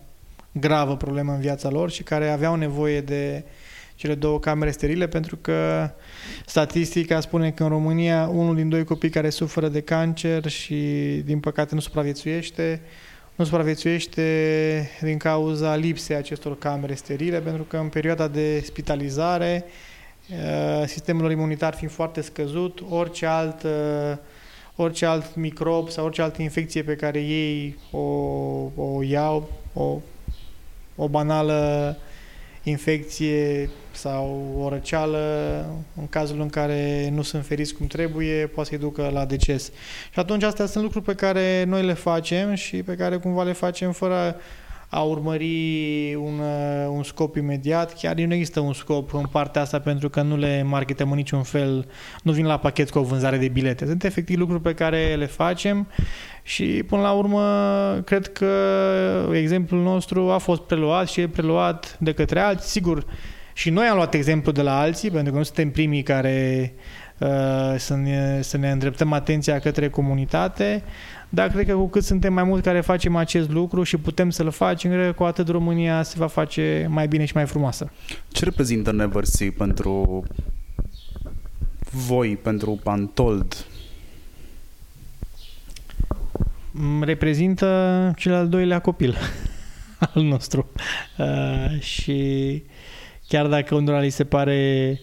Speaker 2: gravă problemă în viața lor și care aveau nevoie de cele două camere sterile pentru că statistica spune că în România unul din doi copii care suferă de cancer și din păcate nu supraviețuiește nu supraviețuiește din cauza lipsei acestor camere sterile pentru că în perioada de spitalizare Eh, sistemul imunitar fiind foarte scăzut, orice alt, eh, orice alt microb sau orice altă infecție pe care ei o, o iau, o, o banală infecție sau o răceală, în cazul în care nu sunt feriți cum trebuie, poate să-i ducă la deces. Și atunci astea sunt lucruri pe care noi le facem și pe care cumva le facem fără a urmări un, uh, un scop imediat. Chiar nu există un scop în partea asta pentru că nu le marketăm în niciun fel, nu vin la pachet cu o vânzare de bilete. Sunt efectiv lucruri pe care le facem și până la urmă cred că exemplul nostru a fost preluat și e preluat de către alții. Sigur, și noi am luat exemplu de la alții, pentru că nu suntem primii care uh, să, ne, să ne îndreptăm atenția către comunitate, dar cred că cu cât suntem mai mulți care facem acest lucru și putem să-l facem, cred că cu atât România se va face mai bine și mai frumoasă.
Speaker 1: Ce reprezintă Neversea pentru voi, pentru Pantold?
Speaker 2: Reprezintă cel al doilea copil al nostru. Uh, și chiar dacă unora li se pare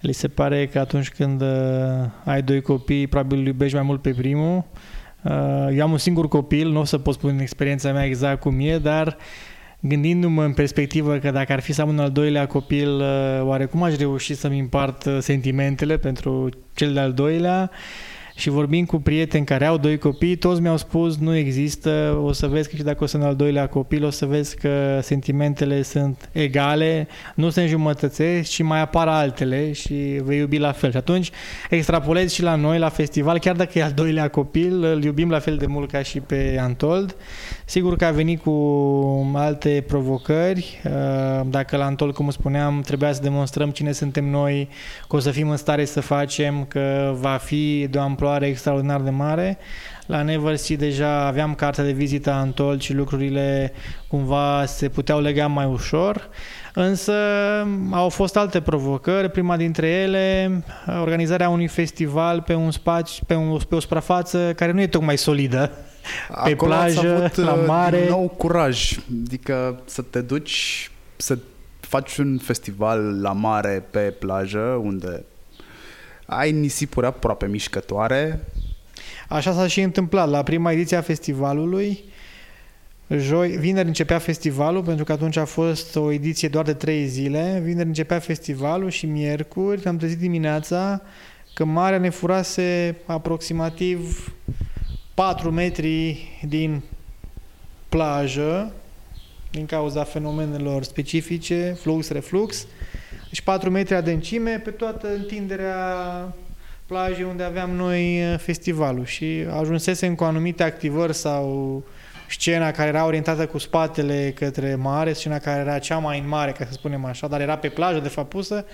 Speaker 2: li se pare că atunci când uh, ai doi copii, probabil îl iubești mai mult pe primul, uh, Uh, eu am un singur copil, nu o să pot spune experiența mea exact cum e, dar gândindu-mă în perspectivă că dacă ar fi să am un al doilea copil, uh, oare cum aș reuși să-mi împart uh, sentimentele pentru cel de-al doilea? Și vorbim cu prieteni care au doi copii, toți mi-au spus nu există, o să vezi că și dacă o să în al doilea copil, o să vezi că sentimentele sunt egale, nu se înjumătățesc și mai apar altele și vei iubi la fel. Și atunci extrapolezi și la noi, la festival, chiar dacă e al doilea copil, îl iubim la fel de mult ca și pe Antold. Sigur că a venit cu alte provocări. Dacă la Antold, cum spuneam, trebuia să demonstrăm cine suntem noi, că o să fim în stare să facem, că va fi de o amploare extraordinar de mare. La Neversea deja aveam cartea de vizită a Antol și lucrurile cumva se puteau lega mai ușor. Însă au fost alte provocări. Prima dintre ele, organizarea unui festival pe un spațiu, pe, un, pe o suprafață care nu e tocmai solidă. Pe Acolo plajă, avut, la uh, mare. Din
Speaker 1: nou curaj. Adică să te duci să faci un festival la mare pe plajă unde ai nisipuri aproape mișcătoare.
Speaker 2: Așa s-a și întâmplat. La prima ediție a festivalului, joi, vineri începea festivalul, pentru că atunci a fost o ediție doar de trei zile. Vineri începea festivalul și miercuri am trezit dimineața că marea ne furase aproximativ 4 metri din plajă din cauza fenomenelor specifice, flux-reflux deci 4 metri adâncime pe toată întinderea plajei unde aveam noi uh, festivalul și ajunsesem cu anumite activări sau scena care era orientată cu spatele către mare, scena care era cea mai în mare, ca să spunem așa, dar era pe plajă de fapt pusă,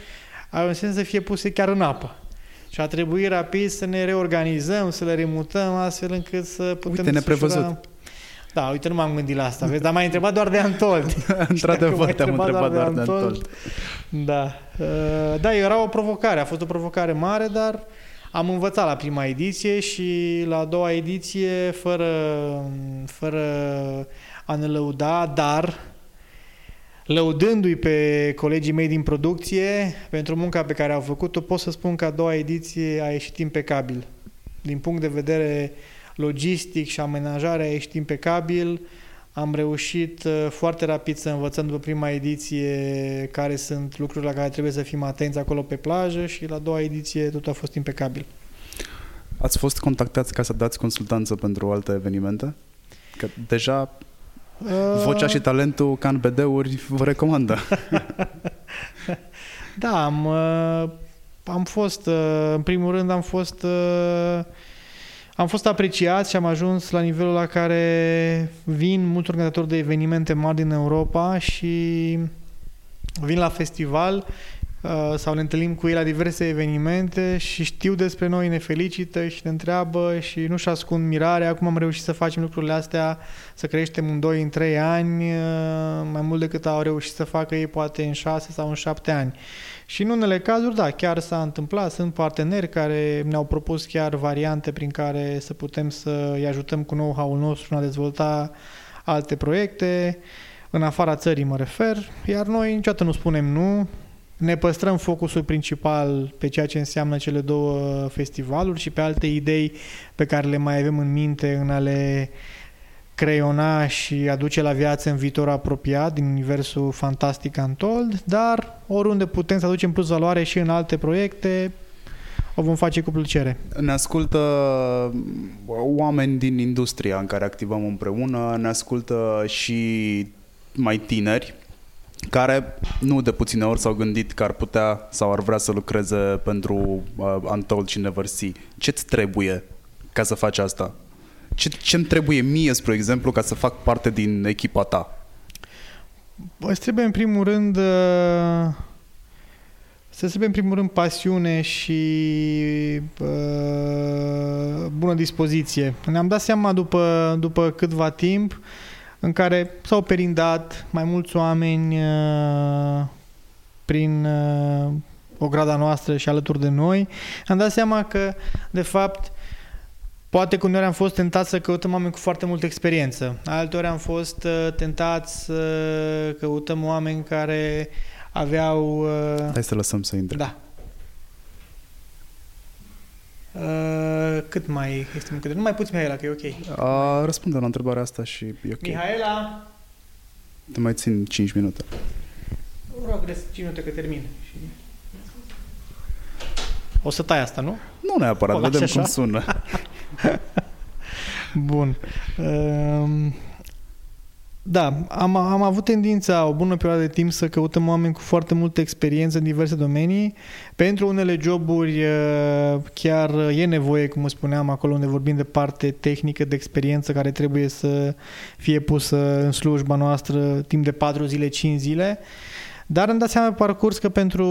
Speaker 2: ajunsesem să fie puse chiar în apă. Și a trebuit rapid să ne reorganizăm, să le remutăm astfel încât să putem
Speaker 1: Uite, neprevăzut.
Speaker 2: Da, uite, nu m-am gândit la asta, vezi? Dar m-ai întrebat doar de Antold.
Speaker 1: Într-adevăr, te-am întrebat doar de Antold.
Speaker 2: Da. Uh, da, era o provocare, a fost o provocare mare, dar am învățat la prima ediție și la a doua ediție, fără, fără a ne lăuda, dar lăudându-i pe colegii mei din producție pentru munca pe care au făcut-o, pot să spun că a doua ediție a ieșit impecabil. Din punct de vedere logistic și amenajarea a ieșit impecabil. Am reușit uh, foarte rapid să învățăm după prima ediție care sunt lucrurile la care trebuie să fim atenți acolo pe plajă și la a doua ediție tot a fost impecabil.
Speaker 1: Ați fost contactați ca să dați consultanță pentru alte evenimente? Că deja uh... vocea și talentul ca în BD-uri vă recomandă.
Speaker 2: da, am, uh, am fost, uh, în primul rând am fost uh, am fost apreciat și am ajuns la nivelul la care vin mulți organizatori de evenimente mari din Europa și vin la festival uh, sau ne întâlnim cu ei la diverse evenimente și știu despre noi, ne felicită și ne întreabă și nu-și ascund mirarea cum am reușit să facem lucrurile astea, să creștem în 2, în 3 ani, uh, mai mult decât au reușit să facă ei poate în 6 sau în 7 ani. Și în unele cazuri, da, chiar s-a întâmplat. Sunt parteneri care ne-au propus chiar variante prin care să putem să îi ajutăm cu know-how-ul nostru în a dezvolta alte proiecte, în afara țării mă refer, iar noi niciodată nu spunem nu, ne păstrăm focusul principal pe ceea ce înseamnă cele două festivaluri și pe alte idei pe care le mai avem în minte în a le creiona și aduce la viață în viitor apropiat din universul fantastic Untold, dar oriunde putem să aducem plus valoare și în alte proiecte, o vom face cu plăcere.
Speaker 1: Ne ascultă oameni din industria în care activăm împreună, ne ascultă și mai tineri care nu de puține ori s-au gândit că ar putea sau ar vrea să lucreze pentru uh, Untold și Never See. Ce-ți trebuie ca să faci asta? Ce, ce-mi trebuie mie, spre exemplu, ca să fac parte din echipa ta?
Speaker 2: Îți trebuie, în primul rând, uh, să trebuie, în primul rând, pasiune și uh, bună dispoziție. Ne-am dat seama după, după câtva timp în care s-au perindat mai mulți oameni uh, prin uh, o grada noastră și alături de noi, am dat seama că, de fapt, Poate că uneori am fost tentat să căutăm oameni cu foarte multă experiență. Alteori am fost uh, tentați să căutăm oameni care aveau...
Speaker 1: Uh, Hai să lăsăm să intre.
Speaker 2: Da. Uh, cât mai este cât Nu mai puți Mihaela, că e ok.
Speaker 1: Uh, răspunde la întrebarea asta și e ok.
Speaker 2: Mihaela!
Speaker 1: Te mai țin 5 minute.
Speaker 2: Rog, 5 minute că termin. Și... O să tai asta, nu?
Speaker 1: Nu neapărat, o vedem așa? cum sună.
Speaker 2: Bun. Um, da, am, am avut tendința o bună perioadă de timp să căutăm oameni cu foarte multă experiență în diverse domenii. Pentru unele joburi uh, chiar e nevoie, cum spuneam, acolo unde vorbim de parte tehnică, de experiență care trebuie să fie pusă în slujba noastră timp de 4 zile, 5 zile. Dar îmi dați seama pe parcurs că pentru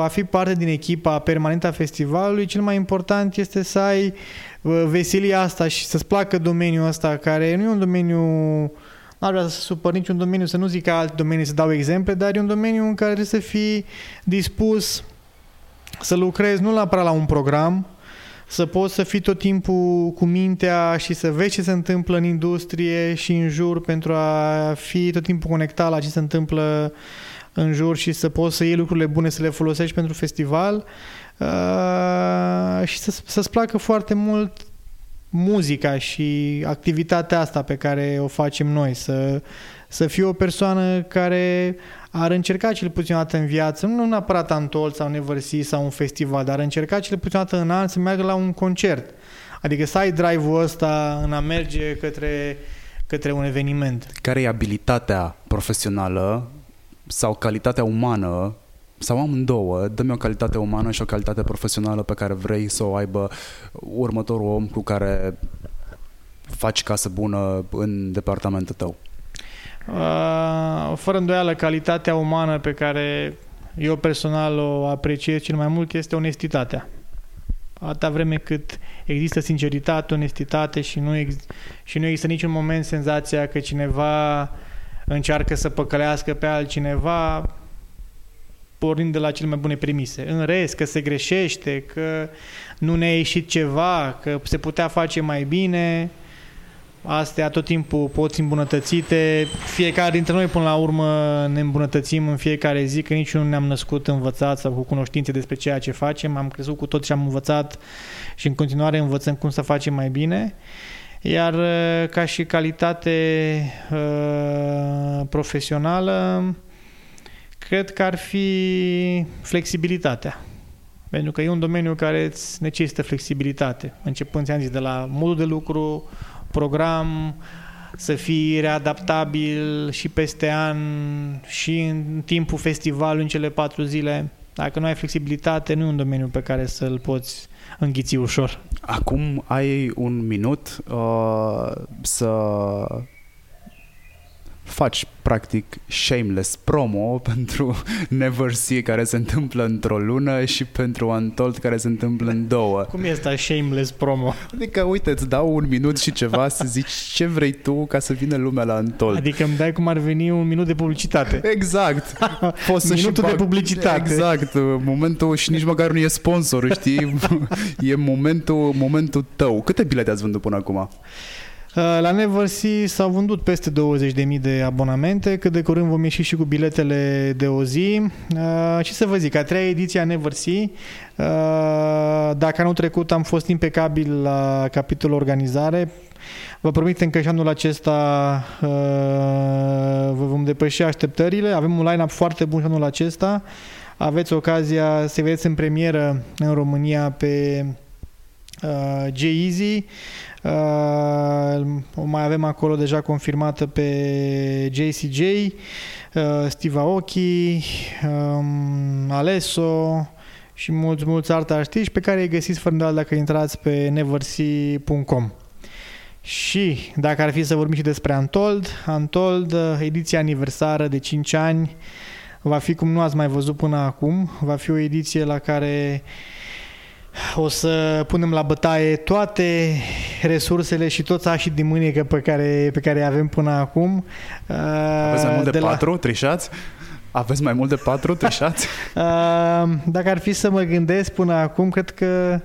Speaker 2: a fi parte din echipa permanentă a festivalului, cel mai important este să ai uh, veselia asta și să-ți placă domeniul ăsta, care nu e un domeniu n-ar vrea să supăr niciun domeniu, să nu zic că alt domenii să dau exemple, dar e un domeniu în care trebuie să fii dispus să lucrezi nu la prea la un program, să poți să fii tot timpul cu mintea și să vezi ce se întâmplă în industrie și în jur pentru a fi tot timpul conectat la ce se întâmplă în jur și să poți să iei lucrurile bune să le folosești pentru festival uh, și să, să-ți placă foarte mult muzica și activitatea asta pe care o facem noi, să, să fii o persoană care ar încerca cel puțin o dată în viață, nu neapărat Antol sau Neversea sau un festival, dar ar încerca cel puțin o dată în an să meargă la un concert. Adică să ai drive-ul ăsta în a merge către, către un eveniment.
Speaker 1: Care e abilitatea profesională sau calitatea umană sau amândouă, dă-mi o calitate umană și o calitate profesională pe care vrei să o aibă următorul om cu care faci casă bună în departamentul tău?
Speaker 2: Uh, fără îndoială, calitatea umană pe care eu personal o apreciez cel mai mult este onestitatea. Atâta vreme cât există sinceritate, onestitate și nu, ex- și nu există niciun moment senzația că cineva încearcă să păcălească pe altcineva, pornind de la cele mai bune premise. În rest, că se greșește, că nu ne-a ieșit ceva, că se putea face mai bine, astea tot timpul pot fi îmbunătățite. Fiecare dintre noi, până la urmă, ne îmbunătățim în fiecare zi, că nici nu ne-am născut învățat sau cu cunoștințe despre ceea ce facem. Am crezut cu tot și am învățat și în continuare învățăm cum să facem mai bine. Iar ca și calitate uh, profesională, cred că ar fi flexibilitatea. Pentru că e un domeniu care îți necesită flexibilitate. Începând, ți-am zis, de la modul de lucru, program, să fii readaptabil și peste an și în timpul festivalului, în cele patru zile. Dacă nu ai flexibilitate, nu e un domeniu pe care să-l poți înghiți ușor.
Speaker 1: Acum ai un minut uh, să faci practic shameless promo pentru Never See care se întâmplă într-o lună și pentru Untold care se întâmplă în două.
Speaker 2: Cum este asta shameless promo?
Speaker 1: Adică, uite, îți dau un minut și ceva să zici ce vrei tu ca să vină lumea la Untold.
Speaker 2: Adică îmi dai cum ar veni un minut de publicitate.
Speaker 1: Exact.
Speaker 2: Poți să Minutul de publicitate.
Speaker 1: Exact. Momentul și nici măcar nu e sponsor, știi? e momentul, momentul tău. Câte bilete ați vândut până acum?
Speaker 2: Uh, la Neversea s-au vândut peste 20.000 de abonamente, cât de curând vom ieși și cu biletele de o zi. Și uh, să vă zic, a treia ediție a Neversea, uh, dacă anul trecut am fost impecabil la capitolul organizare, Vă promitem că și anul acesta vă vom depăși așteptările. Avem un line-up foarte bun și anul acesta. Aveți ocazia să vedeți în premieră în România pe G-Easy. Uh, o mai avem acolo deja confirmată pe JCJ, uh, Steve Aoki, um, Alesso și mulți, mulți alți artiști pe care îi găsiți fără îndoială dacă intrați pe neversea.com. Și dacă ar fi să vorbim și despre Antold, Antold, uh, ediția aniversară de 5 ani, va fi cum nu ați mai văzut până acum, va fi o ediție la care o să punem la bătaie toate resursele și toți așii din mânecă pe care, pe care avem până acum.
Speaker 1: Aveți mai mult de, de patru la... trișați? Aveți mai mult de patru trișați?
Speaker 2: Dacă ar fi să mă gândesc până acum, cred că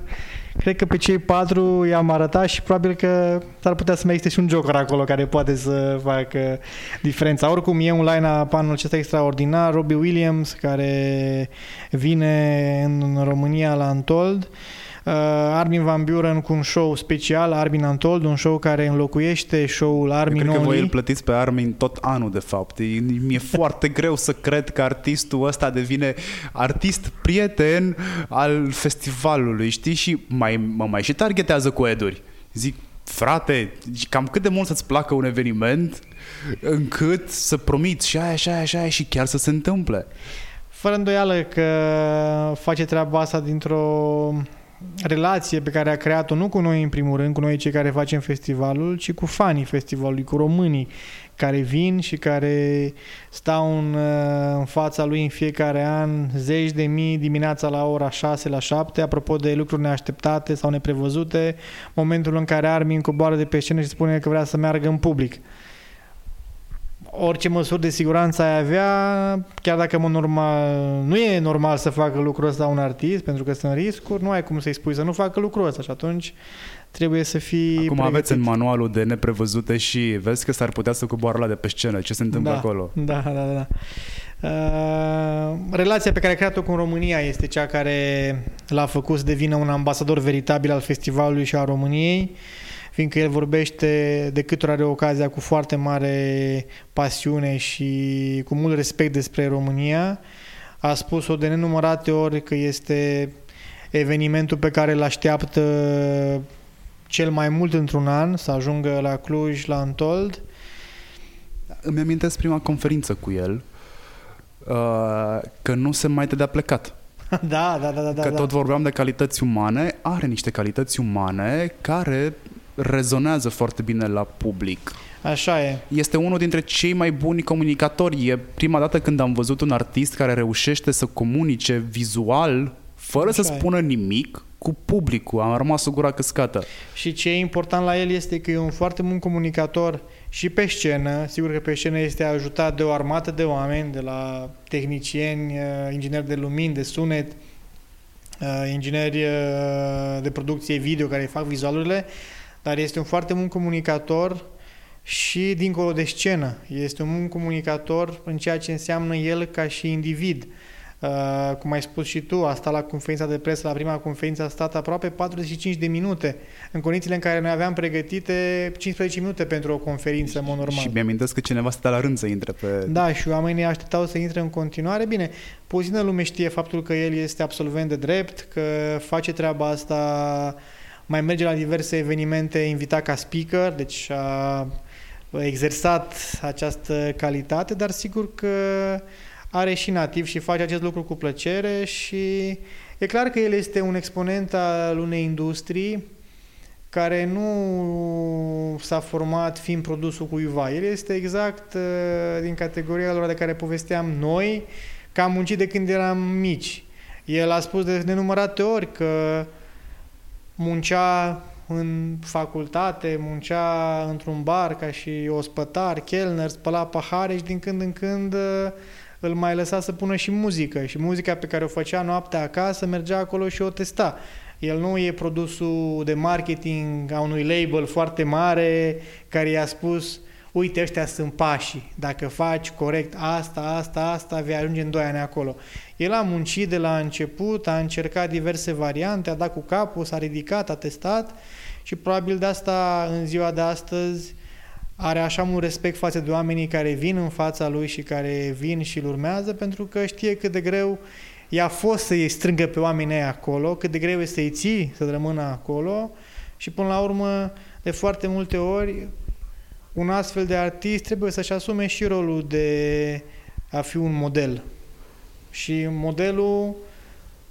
Speaker 2: Cred că pe cei patru i-am arătat și probabil că s-ar putea să mai existe și un joker acolo care poate să facă diferența. Oricum e un line-up anul acesta extraordinar, Robbie Williams care vine în România la Untold. Uh, Uh, Armin Van Buren cu un show special, Armin Untold, un show care înlocuiește show-ul Armin
Speaker 1: Eu cred
Speaker 2: că
Speaker 1: voi îl plătiți pe Armin tot anul, de fapt. E, mi-e foarte greu să cred că artistul ăsta devine artist prieten al festivalului, știi? Și mai, mă mai și targetează cu eduri. Zic, frate, cam cât de mult să-ți placă un eveniment încât să promiți și aia, și aia, și aia și chiar să se întâmple.
Speaker 2: Fără îndoială că face treaba asta dintr-o relație pe care a creat-o nu cu noi în primul rând, cu noi cei care facem festivalul, ci cu fanii festivalului, cu românii care vin și care stau în, uh, în fața lui în fiecare an zeci de mii dimineața la ora 6 la 7, apropo de lucruri neașteptate sau neprevăzute, momentul în care Armin coboară de pe scenă și spune că vrea să meargă în public orice măsuri de siguranță ai avea, chiar dacă mă normal, nu e normal să facă lucrul ăsta un artist, pentru că sunt riscuri, nu ai cum să-i spui să nu facă lucrul ăsta și atunci trebuie să fii
Speaker 1: Acum
Speaker 2: pregătit.
Speaker 1: aveți în manualul de neprevăzute și vezi că s-ar putea să coboară la de pe scenă. Ce se întâmplă
Speaker 2: da,
Speaker 1: acolo?
Speaker 2: Da, da, da. da. Uh, relația pe care a creat-o cu România este cea care l-a făcut să devină un ambasador veritabil al festivalului și a României. Uh, fiindcă el vorbește de câte ori are ocazia cu foarte mare pasiune și cu mult respect despre România. A spus-o de nenumărate ori că este evenimentul pe care îl așteaptă cel mai mult într-un an, să ajungă la Cluj, la Antold.
Speaker 1: Îmi amintesc prima conferință cu el, uh, că nu se mai dădea plecat.
Speaker 2: Da, da, da, da.
Speaker 1: Că
Speaker 2: da.
Speaker 1: tot vorbeam de calități umane, are niște calități umane care rezonează foarte bine la public.
Speaker 2: Așa e.
Speaker 1: Este unul dintre cei mai buni comunicatori. E prima dată când am văzut un artist care reușește să comunice vizual, fără Așa să e. spună nimic, cu publicul. Am rămas cu gura căscată.
Speaker 2: Și ce e important la el este că e un foarte bun comunicator și pe scenă. Sigur că pe scenă este ajutat de o armată de oameni, de la tehnicieni, uh, ingineri de lumini, de sunet, uh, ingineri uh, de producție video care fac vizualurile, dar este un foarte bun comunicator și dincolo de scenă. Este un bun comunicator în ceea ce înseamnă el ca și individ. Uh, cum ai spus și tu, a stat la conferința de presă, la prima conferință a stat aproape 45 de minute, în condițiile în care noi aveam pregătite 15 minute pentru o conferință, în mod normal.
Speaker 1: Și mi-am că cineva stătea la rând să intre pe...
Speaker 2: Da, și oamenii așteptau să intre în continuare. Bine, puțină lume știe faptul că el este absolvent de drept, că face treaba asta, mai merge la diverse evenimente invitat ca speaker, deci a exersat această calitate, dar sigur că are și nativ și face acest lucru cu plăcere și e clar că el este un exponent al unei industrii care nu s-a format fiind produsul cuiva. El este exact uh, din categoria lor de care povesteam noi, că am muncit de când eram mici. El a spus de nenumărate ori că muncea în facultate, muncea într-un bar ca și ospătar, chelner, spăla pahare și din când în când uh, îl mai lăsa să pună și muzică și muzica pe care o făcea noaptea acasă mergea acolo și o testa. El nu e produsul de marketing a unui label foarte mare care i-a spus uite, ăștia sunt pașii. Dacă faci corect asta, asta, asta, vei ajunge în 2 ani acolo. El a muncit de la început, a încercat diverse variante, a dat cu capul, s-a ridicat, a testat și probabil de asta în ziua de astăzi are așa mult respect față de oamenii care vin în fața lui și care vin și îl urmează, pentru că știe cât de greu i-a fost să-i strângă pe oamenii acolo, cât de greu este să-i ții să rămână acolo și până la urmă, de foarte multe ori, un astfel de artist trebuie să-și asume și rolul de a fi un model. Și modelul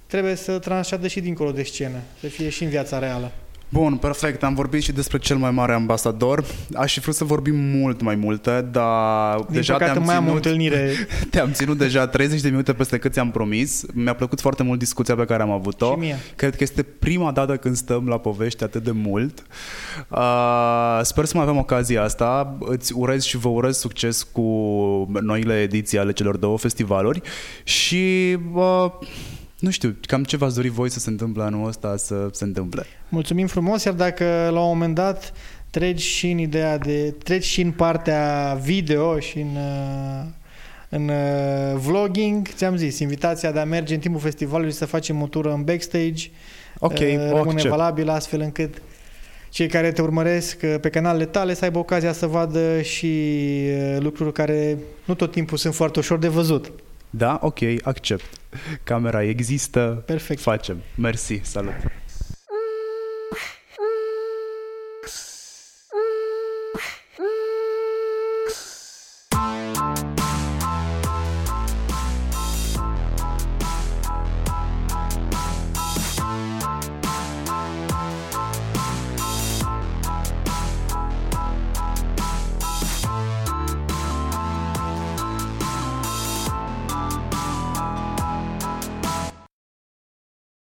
Speaker 2: trebuie să transceadă și dincolo de scenă, să fie și în viața reală.
Speaker 1: Bun, perfect. Am vorbit și despre cel mai mare ambasador. Aș fi vrut să vorbim mult mai multe, dar
Speaker 2: Din
Speaker 1: deja te-am
Speaker 2: mai
Speaker 1: ținut,
Speaker 2: am o întâlnire.
Speaker 1: te-am ținut deja 30 de minute peste cât ți-am promis. Mi-a plăcut foarte mult discuția pe care am avut-o.
Speaker 2: Și mie.
Speaker 1: Cred că este prima dată când stăm la povești atât de mult. Uh, sper să mai avem ocazia asta. Îți urez și vă urez succes cu noile ediții ale celor două festivaluri și uh, nu știu, cam ce v-ați dori voi să se întâmple anul ăsta să se întâmple.
Speaker 2: Mulțumim frumos, iar dacă la un moment dat treci și în ideea de, treci și în partea video și în, uh, în uh, vlogging, ți-am zis, invitația de a merge în timpul festivalului să facem o tură în backstage
Speaker 1: Ok,
Speaker 2: uh, rămâne
Speaker 1: accept.
Speaker 2: valabil astfel încât cei care te urmăresc pe canalele tale să aibă ocazia să vadă și lucruri care nu tot timpul sunt foarte ușor de văzut.
Speaker 1: Da, ok, accept. Camera există,
Speaker 2: Perfect.
Speaker 1: facem. Mersi, salut.